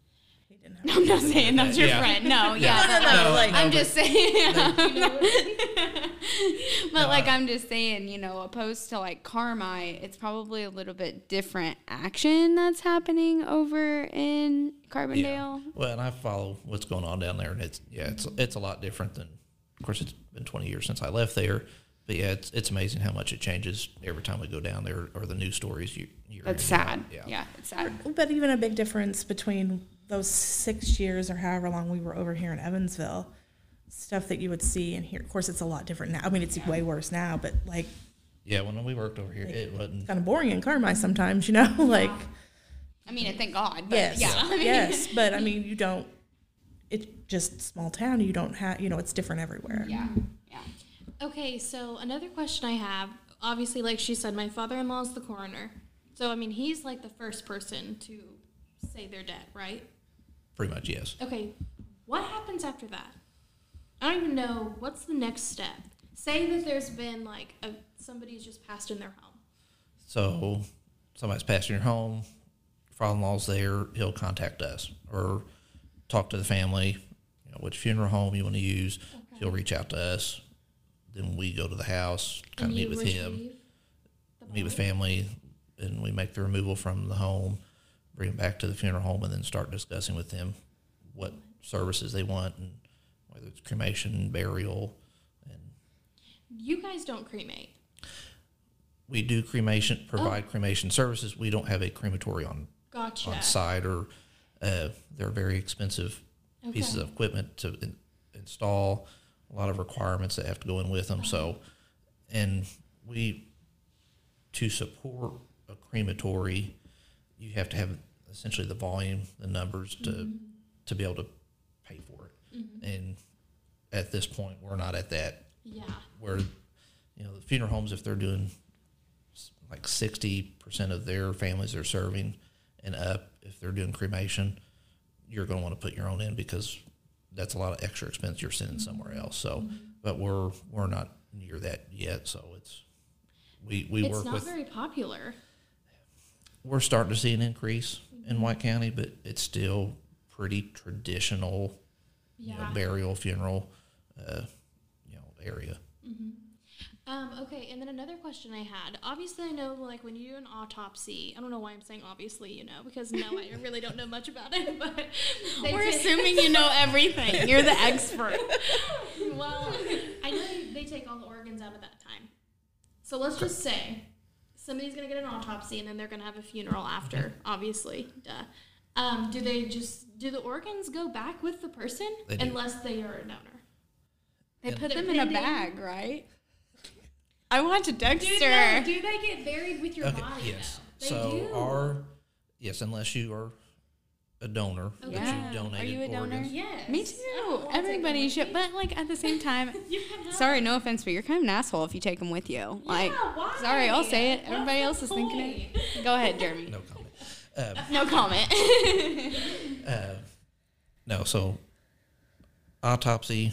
He didn't I'm not saying that's your Yeah. friend. No, yeah. no, no, like I'm just saying. You but No, like I- I'm just saying, you know, opposed to like Carmi, it's probably a little bit different action that's happening over in Carbondale. Well, and I follow what's going on down there, and it's yeah, it's it's a lot different than. Of course, it's been 20 years since I left there, but yeah, it's it's amazing how much it changes every time we go down there, or the news stories you. You're That's sad. about. Yeah. Yeah. it's sad. But even a big difference between those six years or however long we were over here in Evansville, stuff that you would see and hear. Of course, it's a lot different now. I mean, it's way worse now, but like Yeah, when we worked over here, it wasn't. kind of boring in Carmi sometimes, you know, like I mean, and thank God. But yes, yeah. I mean, yes, but I mean, you don't. It's just small town. You don't have, you know, it's different everywhere. Yeah. Okay, so another question I have. Obviously, like she said, my father-in-law is the coroner. So I mean, he's like the first person to say they're dead, right? Pretty much, yes. Okay, what happens after that? I don't even know. What's the next step? Say that there's been like a somebody's just passed in their home. So somebody's passed in your home, father-in-law's there, he'll contact us or talk to the family, you know, which funeral home you want to use. He'll reach out to us. Then we go to the house, kind of meet with him, meet with family, and we make the removal from the home, bring it back to the funeral home, and then start discussing with them what services they want and whether it's cremation, burial, and You guys don't cremate. we do cremation, provide cremation services. We don't have a crematory on Gotcha. on site or uh, they're very expensive pieces of equipment to in, install, a lot of requirements that have to go in with them. So, and we to support a crematory, you have to have essentially the volume, the numbers to mm-hmm. to be able to pay for it. Mm-hmm. And at this point, we're not at that Yeah. where you know the funeral homes if they're doing like 60% of their families are serving and up if they're doing cremation you're going to want to put your own in because that's a lot of extra expense you're sending somewhere else. So but we're we're not near that yet. So it's we we It's work not with very popular. we're starting to see an increase in White County but it's still pretty traditional you know burial funeral uh, you know area Um, okay, and then another question I had. Obviously, I know like when you do an autopsy. I don't know why I'm saying obviously, you know, because no, I really don't know much about it. But We're take- assuming you know everything. You're the expert. well, I know they take all the organs out at that time. So let's just say somebody's gonna get an autopsy and then they're gonna have a funeral after. Obviously, duh. Um, do they just do the organs go back with the person They unless they are a donor? They And- put They're them in a bag, right? I watch a Do, Dexter. no, do they get buried with your Okay, body? yes. though? They so do. our yes, unless you are a donor, that Yeah. you donated Are you a donor? organs. Yes. Me too. don't wanna take Everybody should, but like at the same time, You can have sorry, no offense, but you're kind of an asshole if you take them with you. Like, Yeah, why? sorry, I'll say it. What's Everybody the else is thinking it. Go ahead, Jeremy. No comment. Um, No comment. uh, no, so autopsy.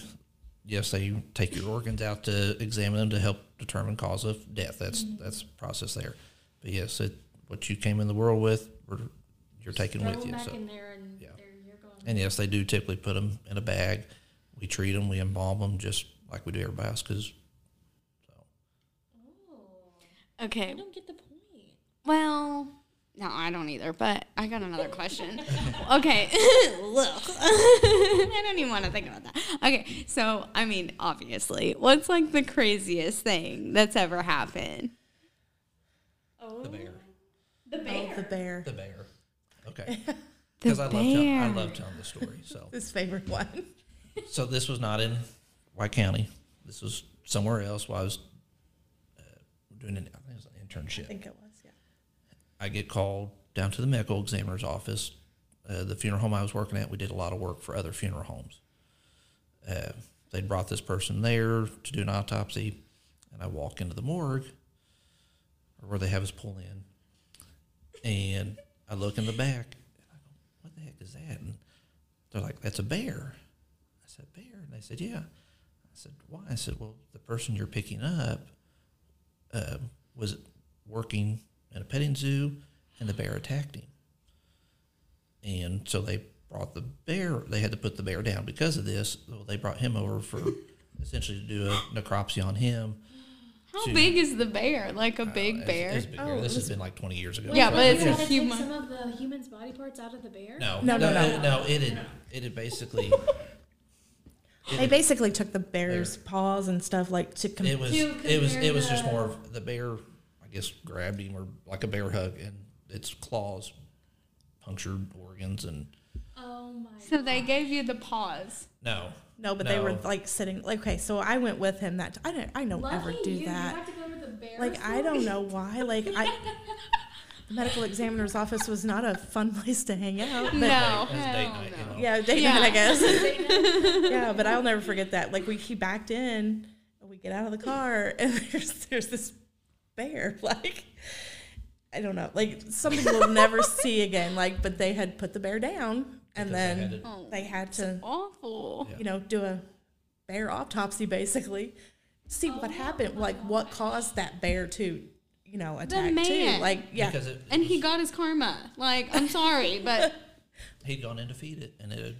Yes, they take your organs out to examine them to help determine cause of death. That's Mm-hmm. that's the process there. But yes, it, what you came in the world with, we're, you're taking Throw with them you. back So. in there and Yeah. there you're going. And yes, they do typically put them in a bag. We treat them, we embalm them just like we do everybody else. Because I okay. don't get the point. Well, no, I don't either. But I got another question. okay. Ugh. I don't even want to think about that. Okay. So, I mean, obviously, what's like the craziest thing that's ever happened? Oh. the bear, The bear. Oh, the bear. the bear. Okay. Because I love tell, I love telling the story. So His favorite one. so this was not in White County. This was somewhere else. While I was uh, doing an, I think it was an I internship. think it was, yeah. I get called down to the medical examiner's office. Uh, the funeral home I was working at, we did a lot of work for other funeral homes. Uh, they brought this person there to do an autopsy, and I walk into the morgue, or where they have us pull in, and I look in the back, and I go, "What the heck is that?" And they're like, "That's a bear." I said, "Bear?" And they said, "Yeah." I said, "Why?" I said, "Well, the person you're picking up uh, was working at a petting zoo, and the bear attacked him. And so they brought the bear. They had to put the bear down because of this. So they brought him over for essentially to do a necropsy on him. How to- big is the bear? Like a Uh, big it's- bear? it's a big bear. Oh, This it has been like 20 years ago. Yeah, but it's you a take human- some of the human's body parts out of the bear. No, No, no, no. no. It had, it had basically. it They basically took the bear's paws and stuff like to com- it was To it was it was just more of the bear i guess grabbed him or like a bear hug and its claws punctured organs and Oh my. So they gave you the pause. no No, but they were like sitting. Like, okay, so I went with him. That I don't. I don't Lucky ever do you, You that. have to go to the bear. Like, I don't know why. Like, I. The medical examiner's office was not a fun place to hang out. But no, date hell night, you know. Yeah, date Yeah. night, I guess. yeah, but I'll never forget that. Like we he backed in, we get out of the car, and there's there's this bear. Like I don't know, like something we'll never see again. Like, but they had put the bear down, and Because they then had to- Oh, they had to, awful. You know, do a bear autopsy basically, see what happened, like what caused that bear to, you know, attack too. man. Like, yeah, because it, And he got his karma. Like, I'm sorry, but he'd gone in to feed it and it had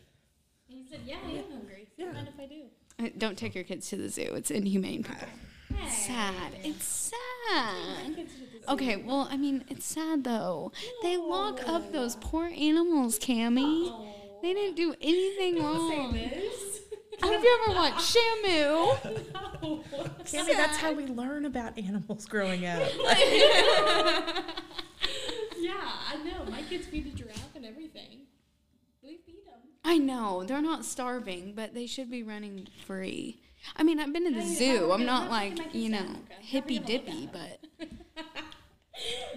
He said, "Yeah, I am hungry. Yeah. Mind if I do?" Uh, don't take your kids to the zoo. It's inhumane. People. Sad. It's sad. Okay, well, I mean, it's sad though. They lock up those poor animals, Cami. They didn't do anything wrong. Have you ever watched Shamu? Cami, that's how we learn about animals growing up. Yeah, I know. My kids feed a giraffe and everything. We feed them. I know they're not starving, but they should be running free. I mean, I've been to the zoo. I'm not like you know hippy dippy, but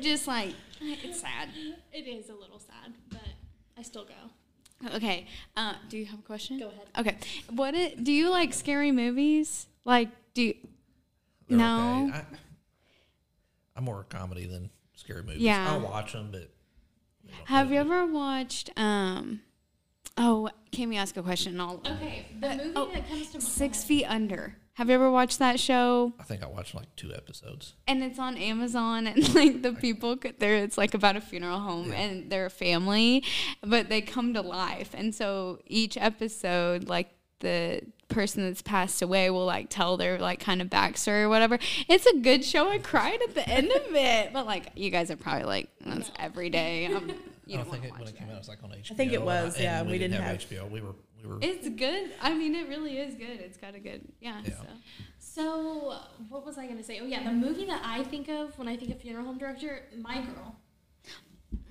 just like it's sad. It is a little sad, but I still go. Okay, uh, do you have a question? Go ahead. Okay, what it, do you like scary movies? Like, do you, They're no? okay. I, I'm more comedy than scary movies. Yeah. I'll watch them, but Have you ever watched? Um, oh, can we ask a question? I'll, Okay, the movie oh, that comes to Six Feet Under. Have you ever watched that show? I think I watched like two episodes. And it's on Amazon, and like the people there, it's like about a funeral home and their family, but they come to life. And so each episode, like the person that's passed away will like tell their like kind of backstory or whatever. It's a good show. I cried at the end of it, but like you guys are probably like that's every day. Um, You I don't don't think it, when it came that. out, it was like on HBO. I think it was, and yeah, we didn't have- HBO. We were we were It's good. I mean, it really is good. It's got a good yeah. Yeah. So. So, what was I going to say? Oh, yeah, the movie that I think of when I think of funeral home director, My Girl.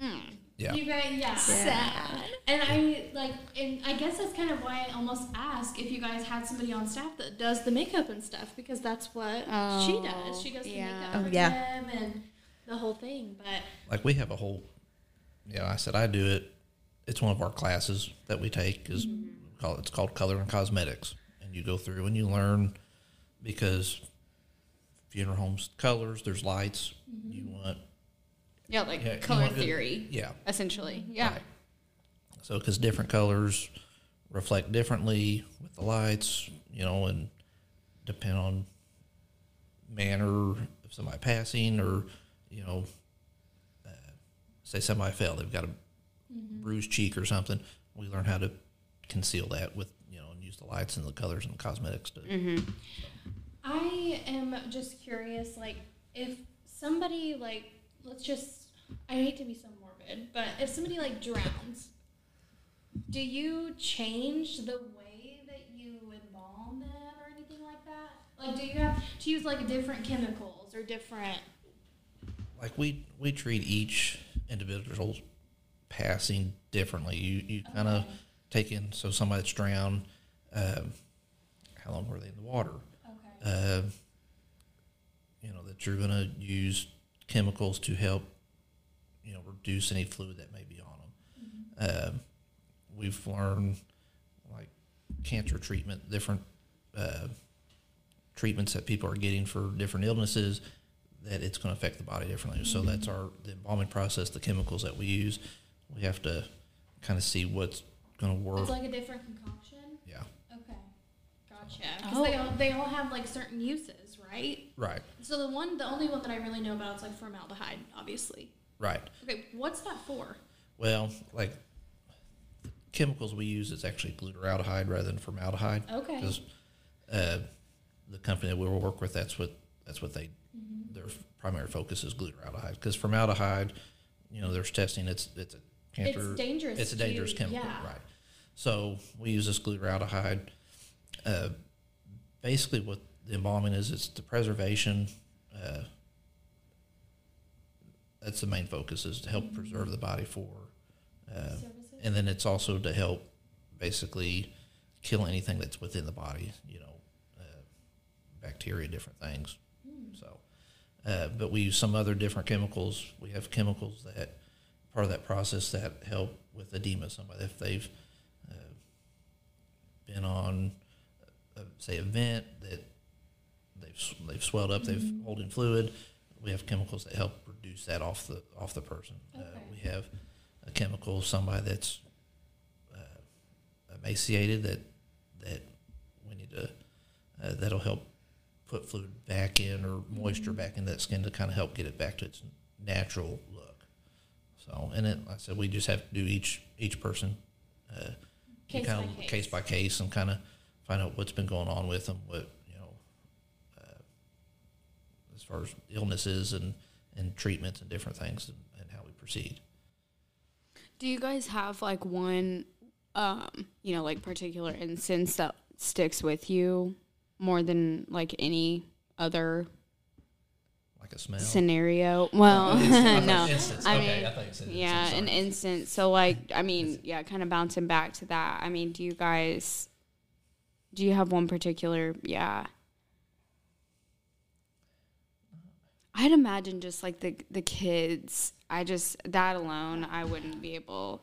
Mm. yeah. You guys, yeah. Sad. And I like, and I guess that's kind of why I almost ask if you guys had somebody on staff that does the makeup and stuff because that's what she Oh, does. She does the makeup Oh, for yeah. them and the whole thing. But like we have a whole yeah i said i do it it's one of our classes that we take is mm-hmm. call it's called color and cosmetics and you go through and you learn because funeral homes colors there's lights mm-hmm. you want Yeah, like yeah, color theory, yeah essentially. Yeah. Right. so because different colors reflect differently with the lights you know and depend on manner of somebody passing or you know say somebody fell they've got a mm-hmm. bruised cheek or something we learn how to conceal that with you know and use the lights and the colors and the cosmetics to mm-hmm. I am just curious, like, if somebody, like, let's just, I hate to be so morbid, but if somebody, like, drowns, do you change the way that you embalm them or anything like that? Like, do you have to use, like, different chemicals or different. Like we we treat each individual passing differently. You you kind of take in so somebody that's drowned. Um, how long were they in the water? Okay. Uh, you know that you're going to use chemicals to help you know reduce any fluid that may be on them. Um, we've learned like cancer treatment, different uh, treatments that people are getting for different illnesses that it's going to affect the body differently. So that's our the embalming process, the chemicals that we use. We have to kind of see what's going to work. It's like a different concoction? yeah, Okay. Gotcha. Because Oh. they, all, they all have, like, certain uses, right? right, So the one, the only one that I really know about is, like, formaldehyde, obviously. right. Okay, what's that for? Well, like the chemicals we use is actually glutaraldehyde rather than formaldehyde. Okay. Because uh, the company that we will work with, that's what that's what they their primary focus is glutaraldehyde. Because formaldehyde, you know, there's testing. It's it's a cancer. It's dangerous It's a dangerous chemical, yeah. right? So we use this glutaraldehyde. Uh, basically, what the embalming is, it's the preservation. Uh, that's the main focus is to help preserve the body for, uh, and then it's also to help basically kill anything that's within the body, you know, uh, bacteria, different things. Uh, but we use some other different chemicals. We have chemicals that part of that process that help with edema. Somebody if they've uh, been on, uh, say, a vent that they've they've swelled up, they've holding fluid. We have chemicals that help reduce that off the off the person. Uh, Okay. we have a chemical somebody that's uh, emaciated that that we need to uh, that'll help put fluid back in or moisture back in that skin to kind of help get it back to its natural look. So, and then like I said we just have to do each each person uh, Case kind by of case. case by case and kind of find out what's been going on with them, what you know, uh, as far as illnesses and and treatments and different things and, and how we proceed. Do you guys have like one, um, you know, like particular instance that sticks with you more than like any other? like a smell. scenario. Well, oh, I no, instance. I Okay, mean, I thought you said yeah, instance, an instant. So like, I mean, yeah, kind of bouncing back to that. I mean, do you guys, do you have one particular? Yeah. I'd imagine just like the the kids. I just that alone, I wouldn't be able.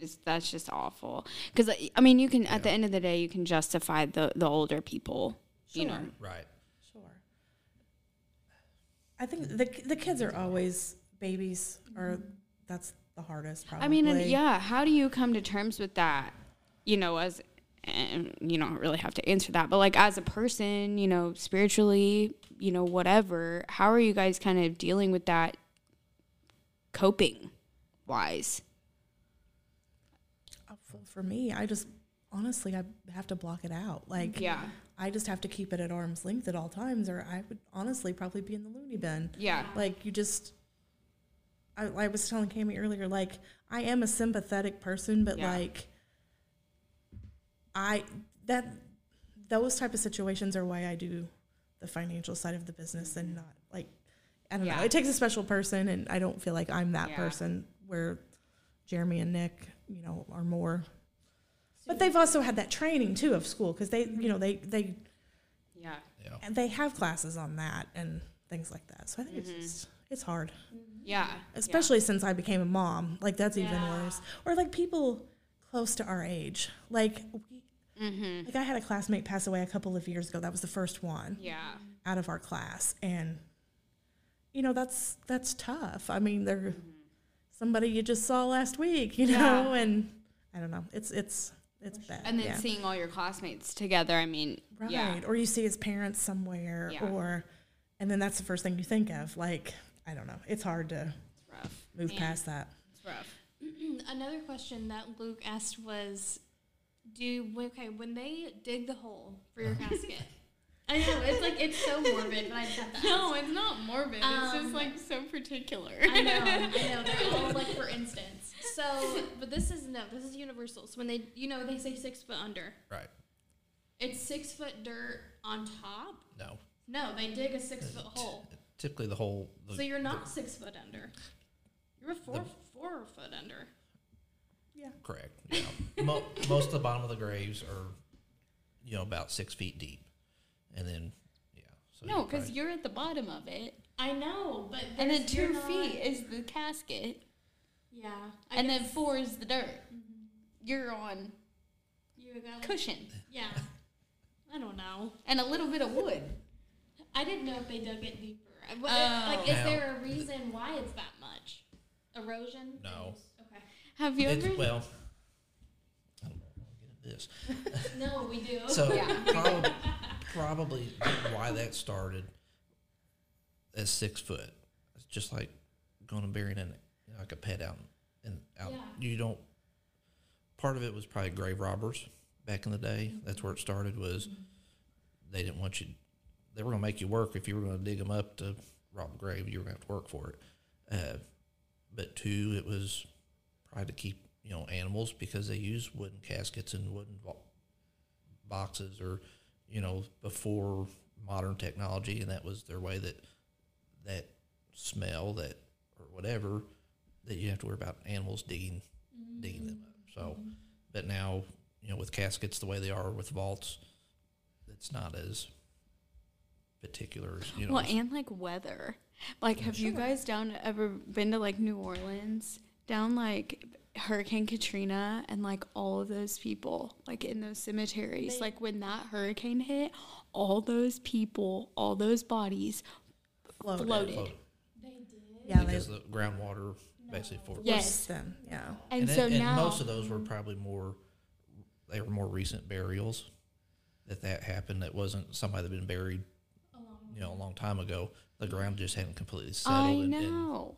It's, that's just awful. Because uh, I mean, you can at the end of the day, you can justify the the older people. You know, Right. Sure. I think the the kids are always babies, or that's the hardest. Probably. I mean, and yeah, how do you come to terms with that? You know, as and you don't really have to answer that, but like as a person, you know, spiritually, you know, whatever, how are you guys kind of dealing with that coping wise? For, for me, I just honestly, I have to block it out. Like, Yeah. I just have to keep it at arm's length at all times, or I would honestly probably be in the loony bin. Yeah. Like, you just. I, I was telling Cami earlier, like I am a sympathetic person, but Yeah. like I that those type of situations are why I do the financial side of the business and mm-hmm. not like I don't Yeah. know. It takes a special person, and I don't feel like I'm that Yeah. person where Jeremy and Nick, you know, are more. But they've also had that training too of school because they, you know, they they Yeah. Yeah. and they have classes on that and things like that. So I think Mm-hmm. it's just it's hard, Yeah. especially since I became a mom. Like that's even worse. Or like people close to our age, like. We, Mm-hmm. like I had a classmate pass away a couple of years ago. That was the first one Yeah. out of our class, and you know that's that's tough. I mean, they're somebody you just saw last week, you know, Mm-hmm. Yeah. and I don't know. It's it's it's bad. And then yeah. seeing all your classmates together, I mean, right, yeah. or you see his parents somewhere, Yeah. or and then that's the first thing you think of. Like I don't know. It's hard to It's rough. move Man. past that. It's rough. Another question that Luke asked was, "Do okay when they dig the hole for your casket?" I know it's like it's so morbid, but I just have to. No, it's not morbid. it's Um, just like so particular. I know, I know. They're all like for instance. So, but this is no, this is universal. So when they, you know, they say six foot under, Right. it's six foot dirt on top. No. No, they dig a six uh, foot hole. Typically, the hole. The, So you're not six foot under. You're a four four foot under. Yeah. Correct. Yeah. Mo- most of the bottom of the graves are, you know, about six feet deep, and then yeah. So no, you're because you're at the bottom of it. I know, but And then there's- you're two not- feet is the casket, Yeah, I and then four is the dirt. Mm-hmm. You're on you got cushion Yeah, I don't know. and a little bit of wood. I didn't know if they dug it deeper. Uh, what- Oh. like, is Now- there a reason why it's that much? Erosion? No. Okay. Have you It's, ever? well, I don't know. if I wanna get into this. No, we do. So Yeah. probably, probably why that started as six foot. It's just like going and burying in like a pet out and out. Yeah. You don't. Part of it was probably grave robbers back in the day. That's where it started. Was they didn't want you. They were going to make you work if you were going to dig them up to rob a grave. You were going to have to work for it. Uh, but two, it was probably to keep you know animals because they use wooden caskets and wooden boxes or you know before modern technology and that was their way that that smell that or whatever that you have to worry about animals digging mm-hmm. digging them up so mm-hmm. but now you know with caskets the way they are with vaults it's not as particular as you know well, and like weather. Like, have you guys down ever been to like New Orleans? Down like Hurricane Katrina and like all of those people like in those cemeteries. like when that hurricane hit, all those people, all those bodies Floated. floated. float, Yeah, they because the groundwater basically for Yes. forced them. Yeah. And, and, so then- and now most of those were probably more they were more recent burials that that happened that wasn't somebody that had been buried you know a long time ago the ground just hadn't completely settled I and, and know.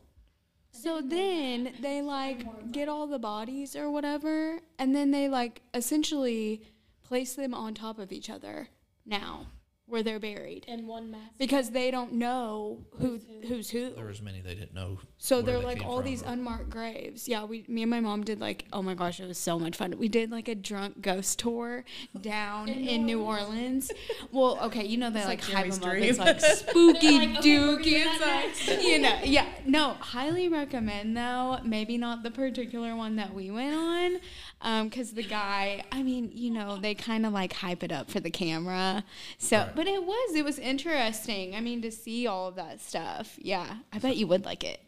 So then they like get all the bodies or whatever, and then they like essentially place them on top of each other now. Where they're buried And one mass. because they don't know who who's who. There was many they didn't know. So where they're they like came all from these unmarked graves. Yeah, we, me and my mom did like, oh my gosh, it was so much fun. We did like a drunk ghost tour down in, New Orleans. well, okay, you know they like, like hype Jeremy's them up. It's like spooky They're like, okay, we're dooky. It's that like, you know, yeah. No, highly recommend though. Maybe not the particular one that we went on, um, because the guy. I mean, you know, they kind of like hype it up for the camera. So, Right. But it was it was interesting. I mean, to see all of that stuff. Yeah, I bet you would like it.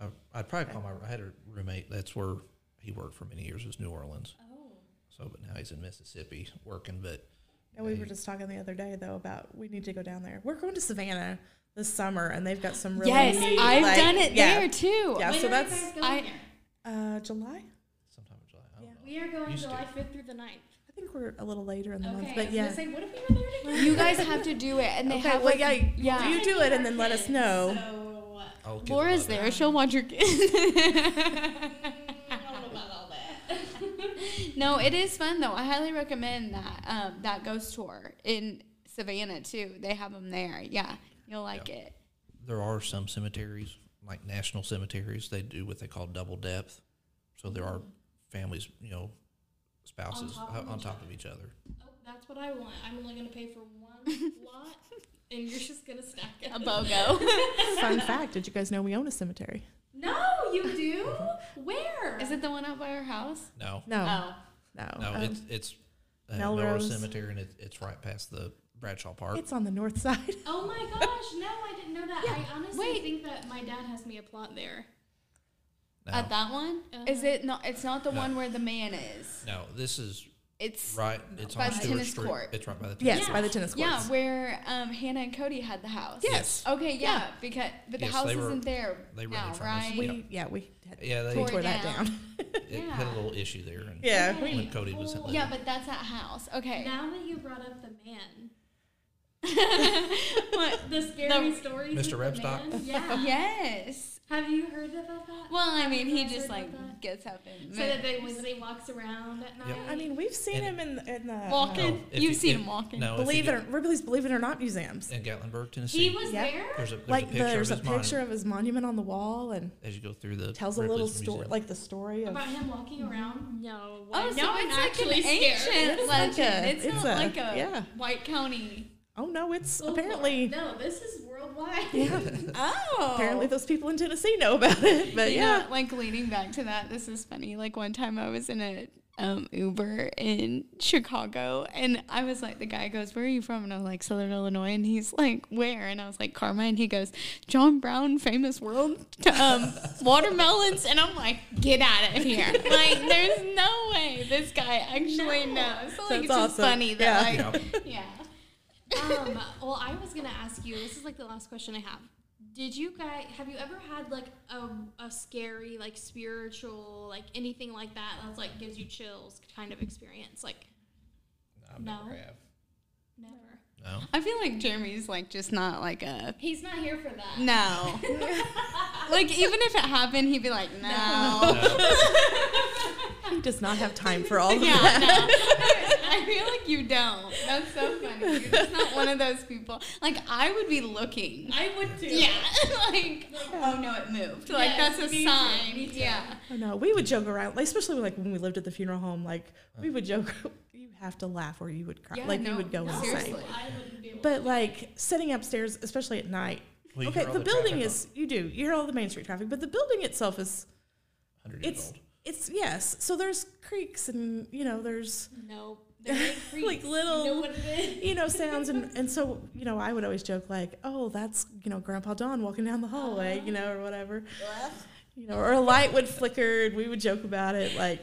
I, I'd probably call my. I had a roommate. That's where he worked for many years. Was New Orleans. Oh. So, but now he's in Mississippi working. But And we were just talking the other day though about we need to go down there. We're going to Savannah this summer, and they've got some really Yes, neat, I've like- done it yeah, there too. Yeah, When so are you that's guys going I- there? uh, July. sometime in July. I don't know. We are going Used to. July 5th through the 9th. I think we're a little later in the Okay, month, but yeah. gonna say, what if we were there together? You guys have to do it, and they Okay, have well, like, yeah, yeah. you do it and then let us know. So, All kids Laura's love it. there; she'll watch your kids. I don't know about all that. no, it is fun though. I highly recommend that um, that ghost tour in Savannah too. They have them there. Yeah, you'll like Yeah. it. There are some cemeteries, like national cemeteries. They do what they call double depth. So there are families, you know, spouses top on of on each top of each other. oh, that's what I want. I'm only gonna pay for one lot, and you're just gonna stack it. A BOGO. Fun fact: Did you guys know we own a cemetery? No, you do. Where? is it the one out by our house? No, No, Oh, no, no, um, it's it's uh, Melrose. Melrose Cemetery, and it, it's right past the Bradshaw Park. it's on the north side. Oh my gosh! No, I didn't know that. I honestly Wait. think that my dad has me a plot there. No, at that one? Is Uh-huh. it not? It's not the No. one where the man is. no, this is It's right. It's By on the Stewart tennis Street. court. It's right by the tennis Yes, Yeah. by the tennis courts. yeah, where um, Hannah and Cody had the house. Yes. Okay, yeah, because but the Yes, house were- isn't there they now, rented from right? We Yep. yeah we had, Yeah, they Tore tore it that down. down. it had a little issue there. And yeah, Okay. we, when Cody was in Yeah, but that's that house. Okay. Now that you brought up the man, what? the scary The- stories. Mr. with the Rebstock? man? Yeah. Yes. Have you heard about that? Well, I mean, he just like gets up and So that they, when he walks around at night. Yep. I mean we've seen uh, him in in the walking. No, You've you- seen if- him walking. No, uh, if you believe it or Ripley's Believe It or Not museums. in Gatlinburg, Tennessee. he was Yeah. there. There's a there's like a picture there's a of his picture monument of his monument on the wall and as you go through the tells a little story, Museum. like the story of. about him walking around. No. Oh, no, so I'm it's like actually an ancient legend. a- it's, it's not like a yeah. White County. Oh no, it's Oh, apparently No, this is worldwide. yeah. Oh. apparently those people in Tennessee know about it. But You yeah, like leaning back to that, this is funny. Like one time I was in a um, Uber in Chicago, and I was like, the guy goes, "Where are you from?" And I was like, Southern Illinois, and he's like, "Where?" And I was like, "Carmi," and he goes, "John Brown, famous world um, watermelons," and I'm like, "Get out of here!" like, there's no way this guy actually No. knows. So like, That's it's just awesome. funny that Yeah. like, yeah. Um, well, I was gonna ask you. This is like the last question I have. Did you guys have you ever had like a, a scary like spiritual like anything like that that's like gives you chills kind of experience like I No. never have. never No. I feel like Jeremy's like just not like a he's not here for that no. like even if it happened, he'd be like, no. No. he does not have time for all of Yeah, that. no. I feel like you don't. That's so funny. You're just not one of those people. Like I would be looking. I would too Yeah. like oh no, it moved. Like Yes, that's a me too, sign. me too. Yeah. Oh, no, We would joke around, like, especially like when we lived at the funeral home. Like we would joke, you have to laugh or you would cry. Yeah, like no, you would go no, insane. seriously. I wouldn't be able But like sitting upstairs, especially at night. Well, okay, the, the building traffic is you do you hear all the main street traffic, but the building itself is 100 years it's old. it's yes. So there's creaks and you know there's no they're like, Like little- you know what it is. you know sounds and and so you know I would always joke like oh that's you know Grandpa Don walking down the hallway you know or whatever. You know or a light would flicker and we would joke about it like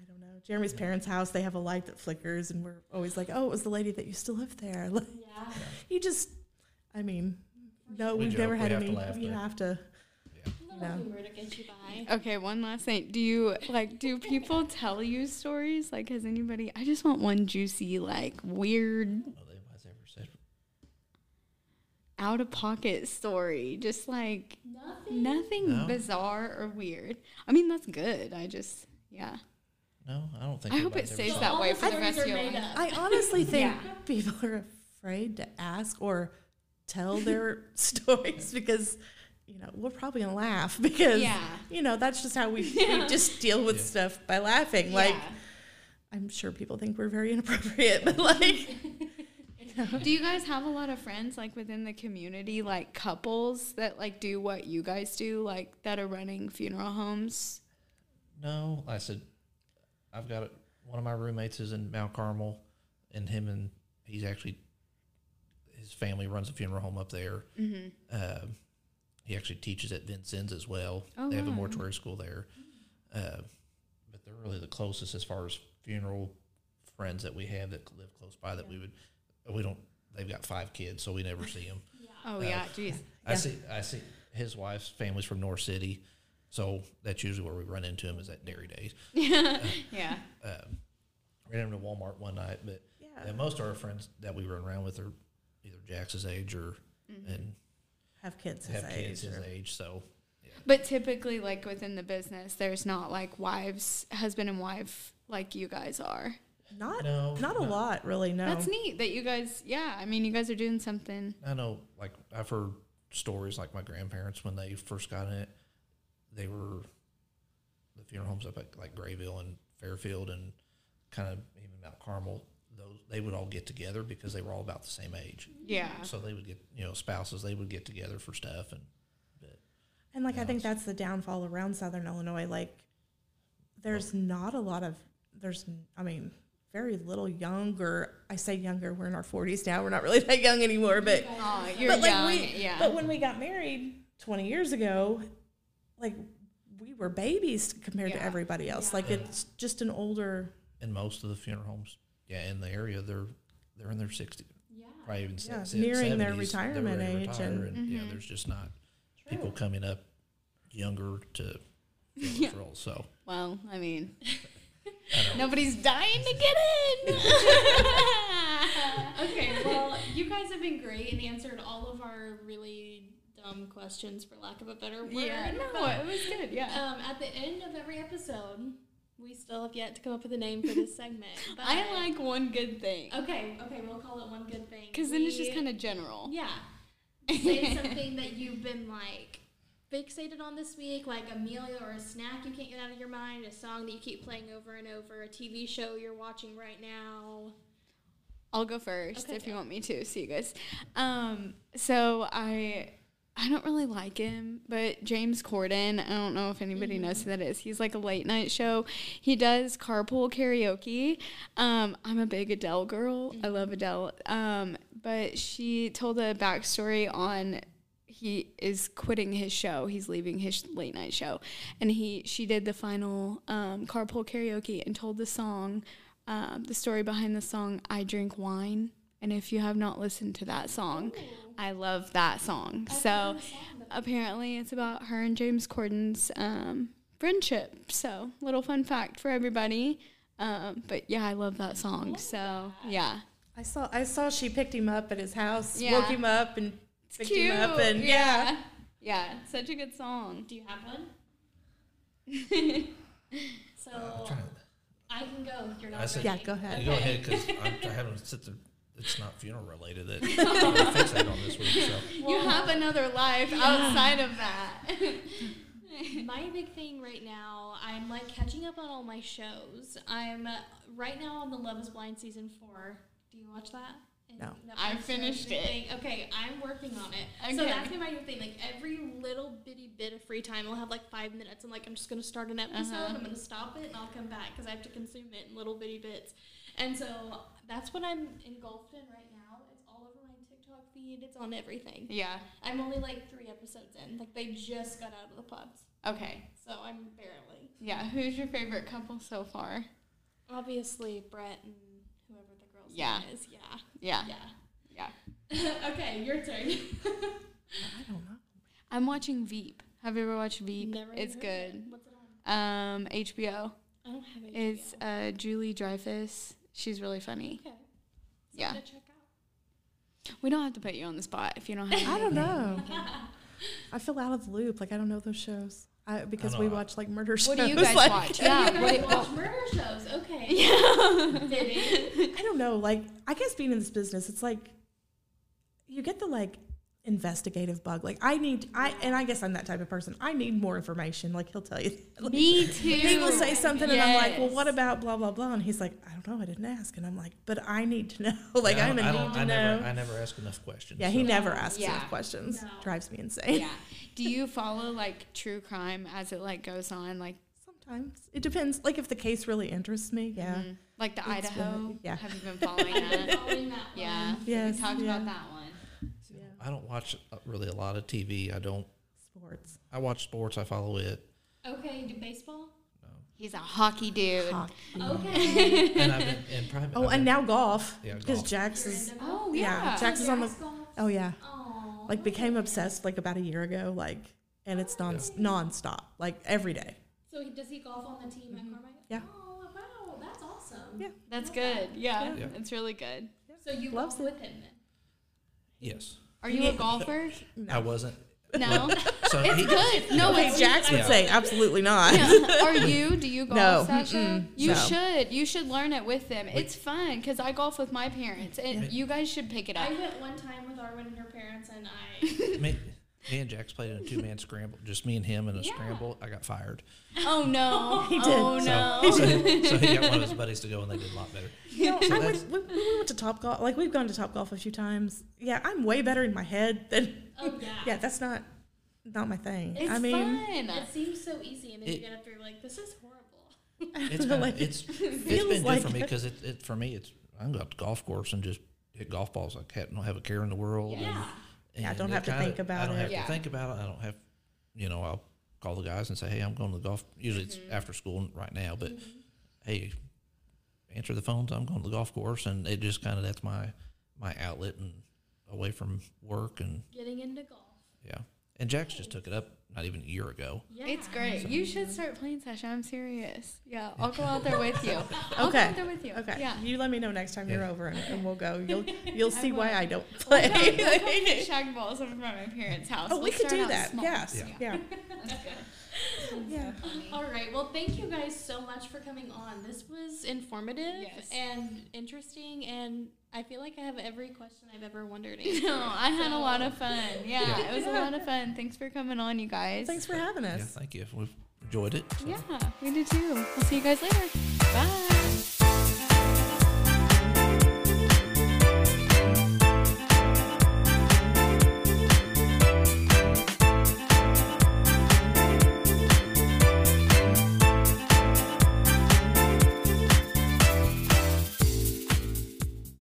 I don't know Jeremy's parents' house they have a light that flickers and we're always like oh it was the lady that used to live there. Like, yeah. You just I mean no We we've joke, never we had have to any laugh, you though. have to little No. humor to get you by Okay, one last thing. Do you like do people tell you stories? Like has anybody I just want one juicy, like weird oh, Nobody's ever said. out of pocket story. Just like nothing nothing No. bizarre or weird. I mean that's good. I just yeah. No, I don't think. I hope it stays that all way for the rest of your life. up. I honestly think Yeah. people are afraid to ask or tell their stories because you know we're probably gonna laugh because Yeah. you know that's just how we, we just deal with stuff by laughing. Like Yeah. I'm sure people think we're very inappropriate, but like Do you guys have a lot of friends like within the community, like couples that like do what you guys do, like that are running funeral homes? No, I said, I've got a, one of my roommates is in Mount Carmel, and him and he's actually his family runs a funeral home up there. Mm-hmm. Um he actually teaches at Vincennes as well. Oh, they have a mortuary school there, uh, but they're really the closest as far as funeral friends that we have that live close by. That we would we don't. They've got five kids, so we never see them. Oh yeah, jeez. I see. I see. His wife's family's from Norris City, so that's usually where we run into him is at Dairy Days. yeah. yeah. Um, ran into Walmart one night, but Yeah. yeah, most of our friends that we run around with are either Jax's age or and have kids his have age. kids his or- age. So But typically, like within the business, there's not like wives, husband and wife, like you guys are. Not No, not a no. lot really. No. That's neat that you guys. Yeah, I mean, you guys are doing something. I know, like I've heard stories like my grandparents when they first got in it, they were the funeral homes up at like Grayville and Fairfield and kind of even Mount Carmel. Those they would all get together because they were all about the same age. Yeah. So they would get you know spouses. They would get together for stuff and. But And like I think that's the downfall around Southern Illinois. Like there's not a lot of there's I mean very little younger. I say younger. We're in our 40s now. We're not really that young anymore. But Oh, you're but like young. we yeah. but when we got married 20 years ago, like we were babies compared to everybody else. Like it's just an older. in most of the funeral homes, yeah, in the area, they're they're in their 60s, Yeah. probably even Yeah, se- nearing their 70s, they're retirement age retire, and- yeah, Mhm. there's just not people coming up younger to fill those roles. So well, I mean, I nobody's dying to get in. Okay, well, you guys have been great and answered all of our really dumb questions, for lack of a better word. yeah, no, but, it was good. Yeah. um, at the end of every episode, we still have yet to come up with a name for this segment. But I like one good thing Okay, okay, we'll call it one good thing. because then it's just kind of general. Yeah. Say something that you've been like fixated on this week, like a meal or a snack you can't get out of your mind, a song that you keep playing over and over, a TV show you're watching right now. I'll go first Okay. if you want me to. See you guys. Um, so I I don't really like him, but James Corden, I don't know if anybody knows who that is. He's like a late night show. He does carpool karaoke. Um, I'm a big Adele girl. I love Adele. Um, but she told a backstory on he is quitting his show. He's leaving his late night show, and he she did the final um, carpool karaoke and told the song, um, the story behind the song "I Drink Wine." And if you have not listened to that song, I love that song. so apparently, it's about her and James Corden's um, friendship. So little fun fact for everybody. Um, but yeah, I love that song. So yeah, I saw I saw she picked him up at his house, Yeah. woke him up, and picked cute. him up, and yeah. yeah, such a good song. Do you have one? so I'm trying to- I can go. if You're not I said- Yeah, go ahead. You go ahead because I haven't sit there. It's not funeral related that I'm fixated on this week. So you have another life outside of that. My big thing right now, I'm like catching up on all my shows. I'm uh, right now on the Love Is Blind season four. Do you watch that? And No. Netflix I finished it. everything? Okay, I'm working on it. So Okay. that's been my new thing. Like every little bitty bit of free time, I'll have like five minutes. I'm like, I'm just gonna start an episode. Uh-huh. I'm gonna stop it and I'll come back because I have to consume it in little bitty bits. And so that's what I'm engulfed in right now. It's all over my TikTok feed. It's on everything. yeah. I'm only like three episodes in. Like they just got out of the pods. Okay. So I'm barely. Yeah. Who's your favorite couple so far? Obviously, Brett and whoever the girl's Yeah. name is. Yeah. Yeah. Yeah. Yeah. okay, your turn. I don't know. I'm watching Veep. Have you ever watched Veep? Never it's heard of good. it. What's it on? Um, HBO. I don't have HBO. It's uh, Julie Dreyfus. She's really funny. okay. Yeah. To check out. We don't have to put you on the spot if you don't have. I don't know. I feel out of the loop. Like I don't know those shows. I, because know, we watch like murder shows. What do you guys like, watch? Yeah. What, do- Watch murder shows. Okay. yeah. Did? I don't know. Like I guess being in this business, it's like you get the like investigative bug. Like I need I and I guess I'm that type of person. I need more information. Like he'll tell you. Like, Me too. he will say something and I'm like, well, what about blah blah blah? And he's like, I don't know, I didn't ask. And I'm like, but I need to know. like I I'm don't- a I need to I know. Never, I never ask enough questions. yeah, he never asks Yeah. enough questions. No. Drives me insane. Yeah. Do you follow like true crime as it like goes on? Like Sometimes it depends. Like if the case really interests me, yeah. mhm. like the It's Idaho? really- yeah. Have you been following that? Following that yeah. Yes, We talked yeah. about that one. Yeah. I don't watch uh, really a lot of TV. I don't. Sports. I watch sports. I follow it. Okay, do baseball? No. He's a hockey dude. Hockey. Okay. And I've been in private. Oh, and now golf. Yeah, Because. Jax is. Oh Yeah, yeah. Jax is on the. Golf? Oh yeah. Aw, Like became obsessed like about a year ago. Like, and it's non nonstop. Like every day. So he, does he golf on the team at Carmichael? Mm-hmm. Yeah. Oh wow, that's awesome. Yeah. That's good. Yeah, Yeah. it's really good. So you Loves golf with him then? Yes, Are you a golfer? I wasn't. No. So It's he, good. No, Okay, it's Jax would Yeah. say absolutely not. Are you? Do you golf, No, Sasha? mm-mm, You no. should. You should learn it with them. It's fun because I golf with my parents, and you guys should pick it up. I went one time with Arwen and her parents, and I. me, me and Jax played in a two man scramble. Just me and him in a Yeah. scramble. I got fired. Oh no! He did. Oh So, no! so, so he got one of his buddies to go, and they did a lot better. No, So I went, we, we went to Top Golf. Like we've gone to Top Golf a few times. Yeah, I'm way better in my head than. Oh yeah. Yeah, that's not not my thing. It's I mean, fun. It seems so easy, and then It- you get up there like, this is horrible. It's kinda, Like, it's it's feels been good like for me because it, it for me it's I can go out to golf course and just hit golf balls. I can't don't have a care in the world. and- Yeah. And don't have to kinda- think about it. I don't it. have Yeah. to think about it. I don't have, you know, I'll call the guys and say, hey, I'm going to the golf. Usually it's mm-hmm. after school right now, but mm-hmm. hey, answer the phones. I'm going to the golf course, and it just kind of that's my my outlet and away from work and Getting into golf. yeah. And Jax just took it up not even a year ago. Yeah. It's great. You should start playing, Sasha. I'm serious. Yeah, I'll go out there with you. I'll Okay. go out there with you. Okay. Yeah. You let me know next time you're over and, and we'll go. You'll you'll I see why. I don't We'll go, play. we'll go play shag balls over by my parents' house. oh, We'll we could do that. small. Yes. Yeah. Yeah. That's good. Yeah. All right. Well, thank you guys so much for coming on. This was informative Yes. and interesting, and I feel like I have every question I've ever wondered. answered. No, I had a lot of fun. Yeah, Yeah. it was a lot of fun. Thanks for coming on, you guys. Thanks for having Yeah, us. thank you. We've enjoyed it. so. Yeah, we did too. We'll see you guys later. Bye.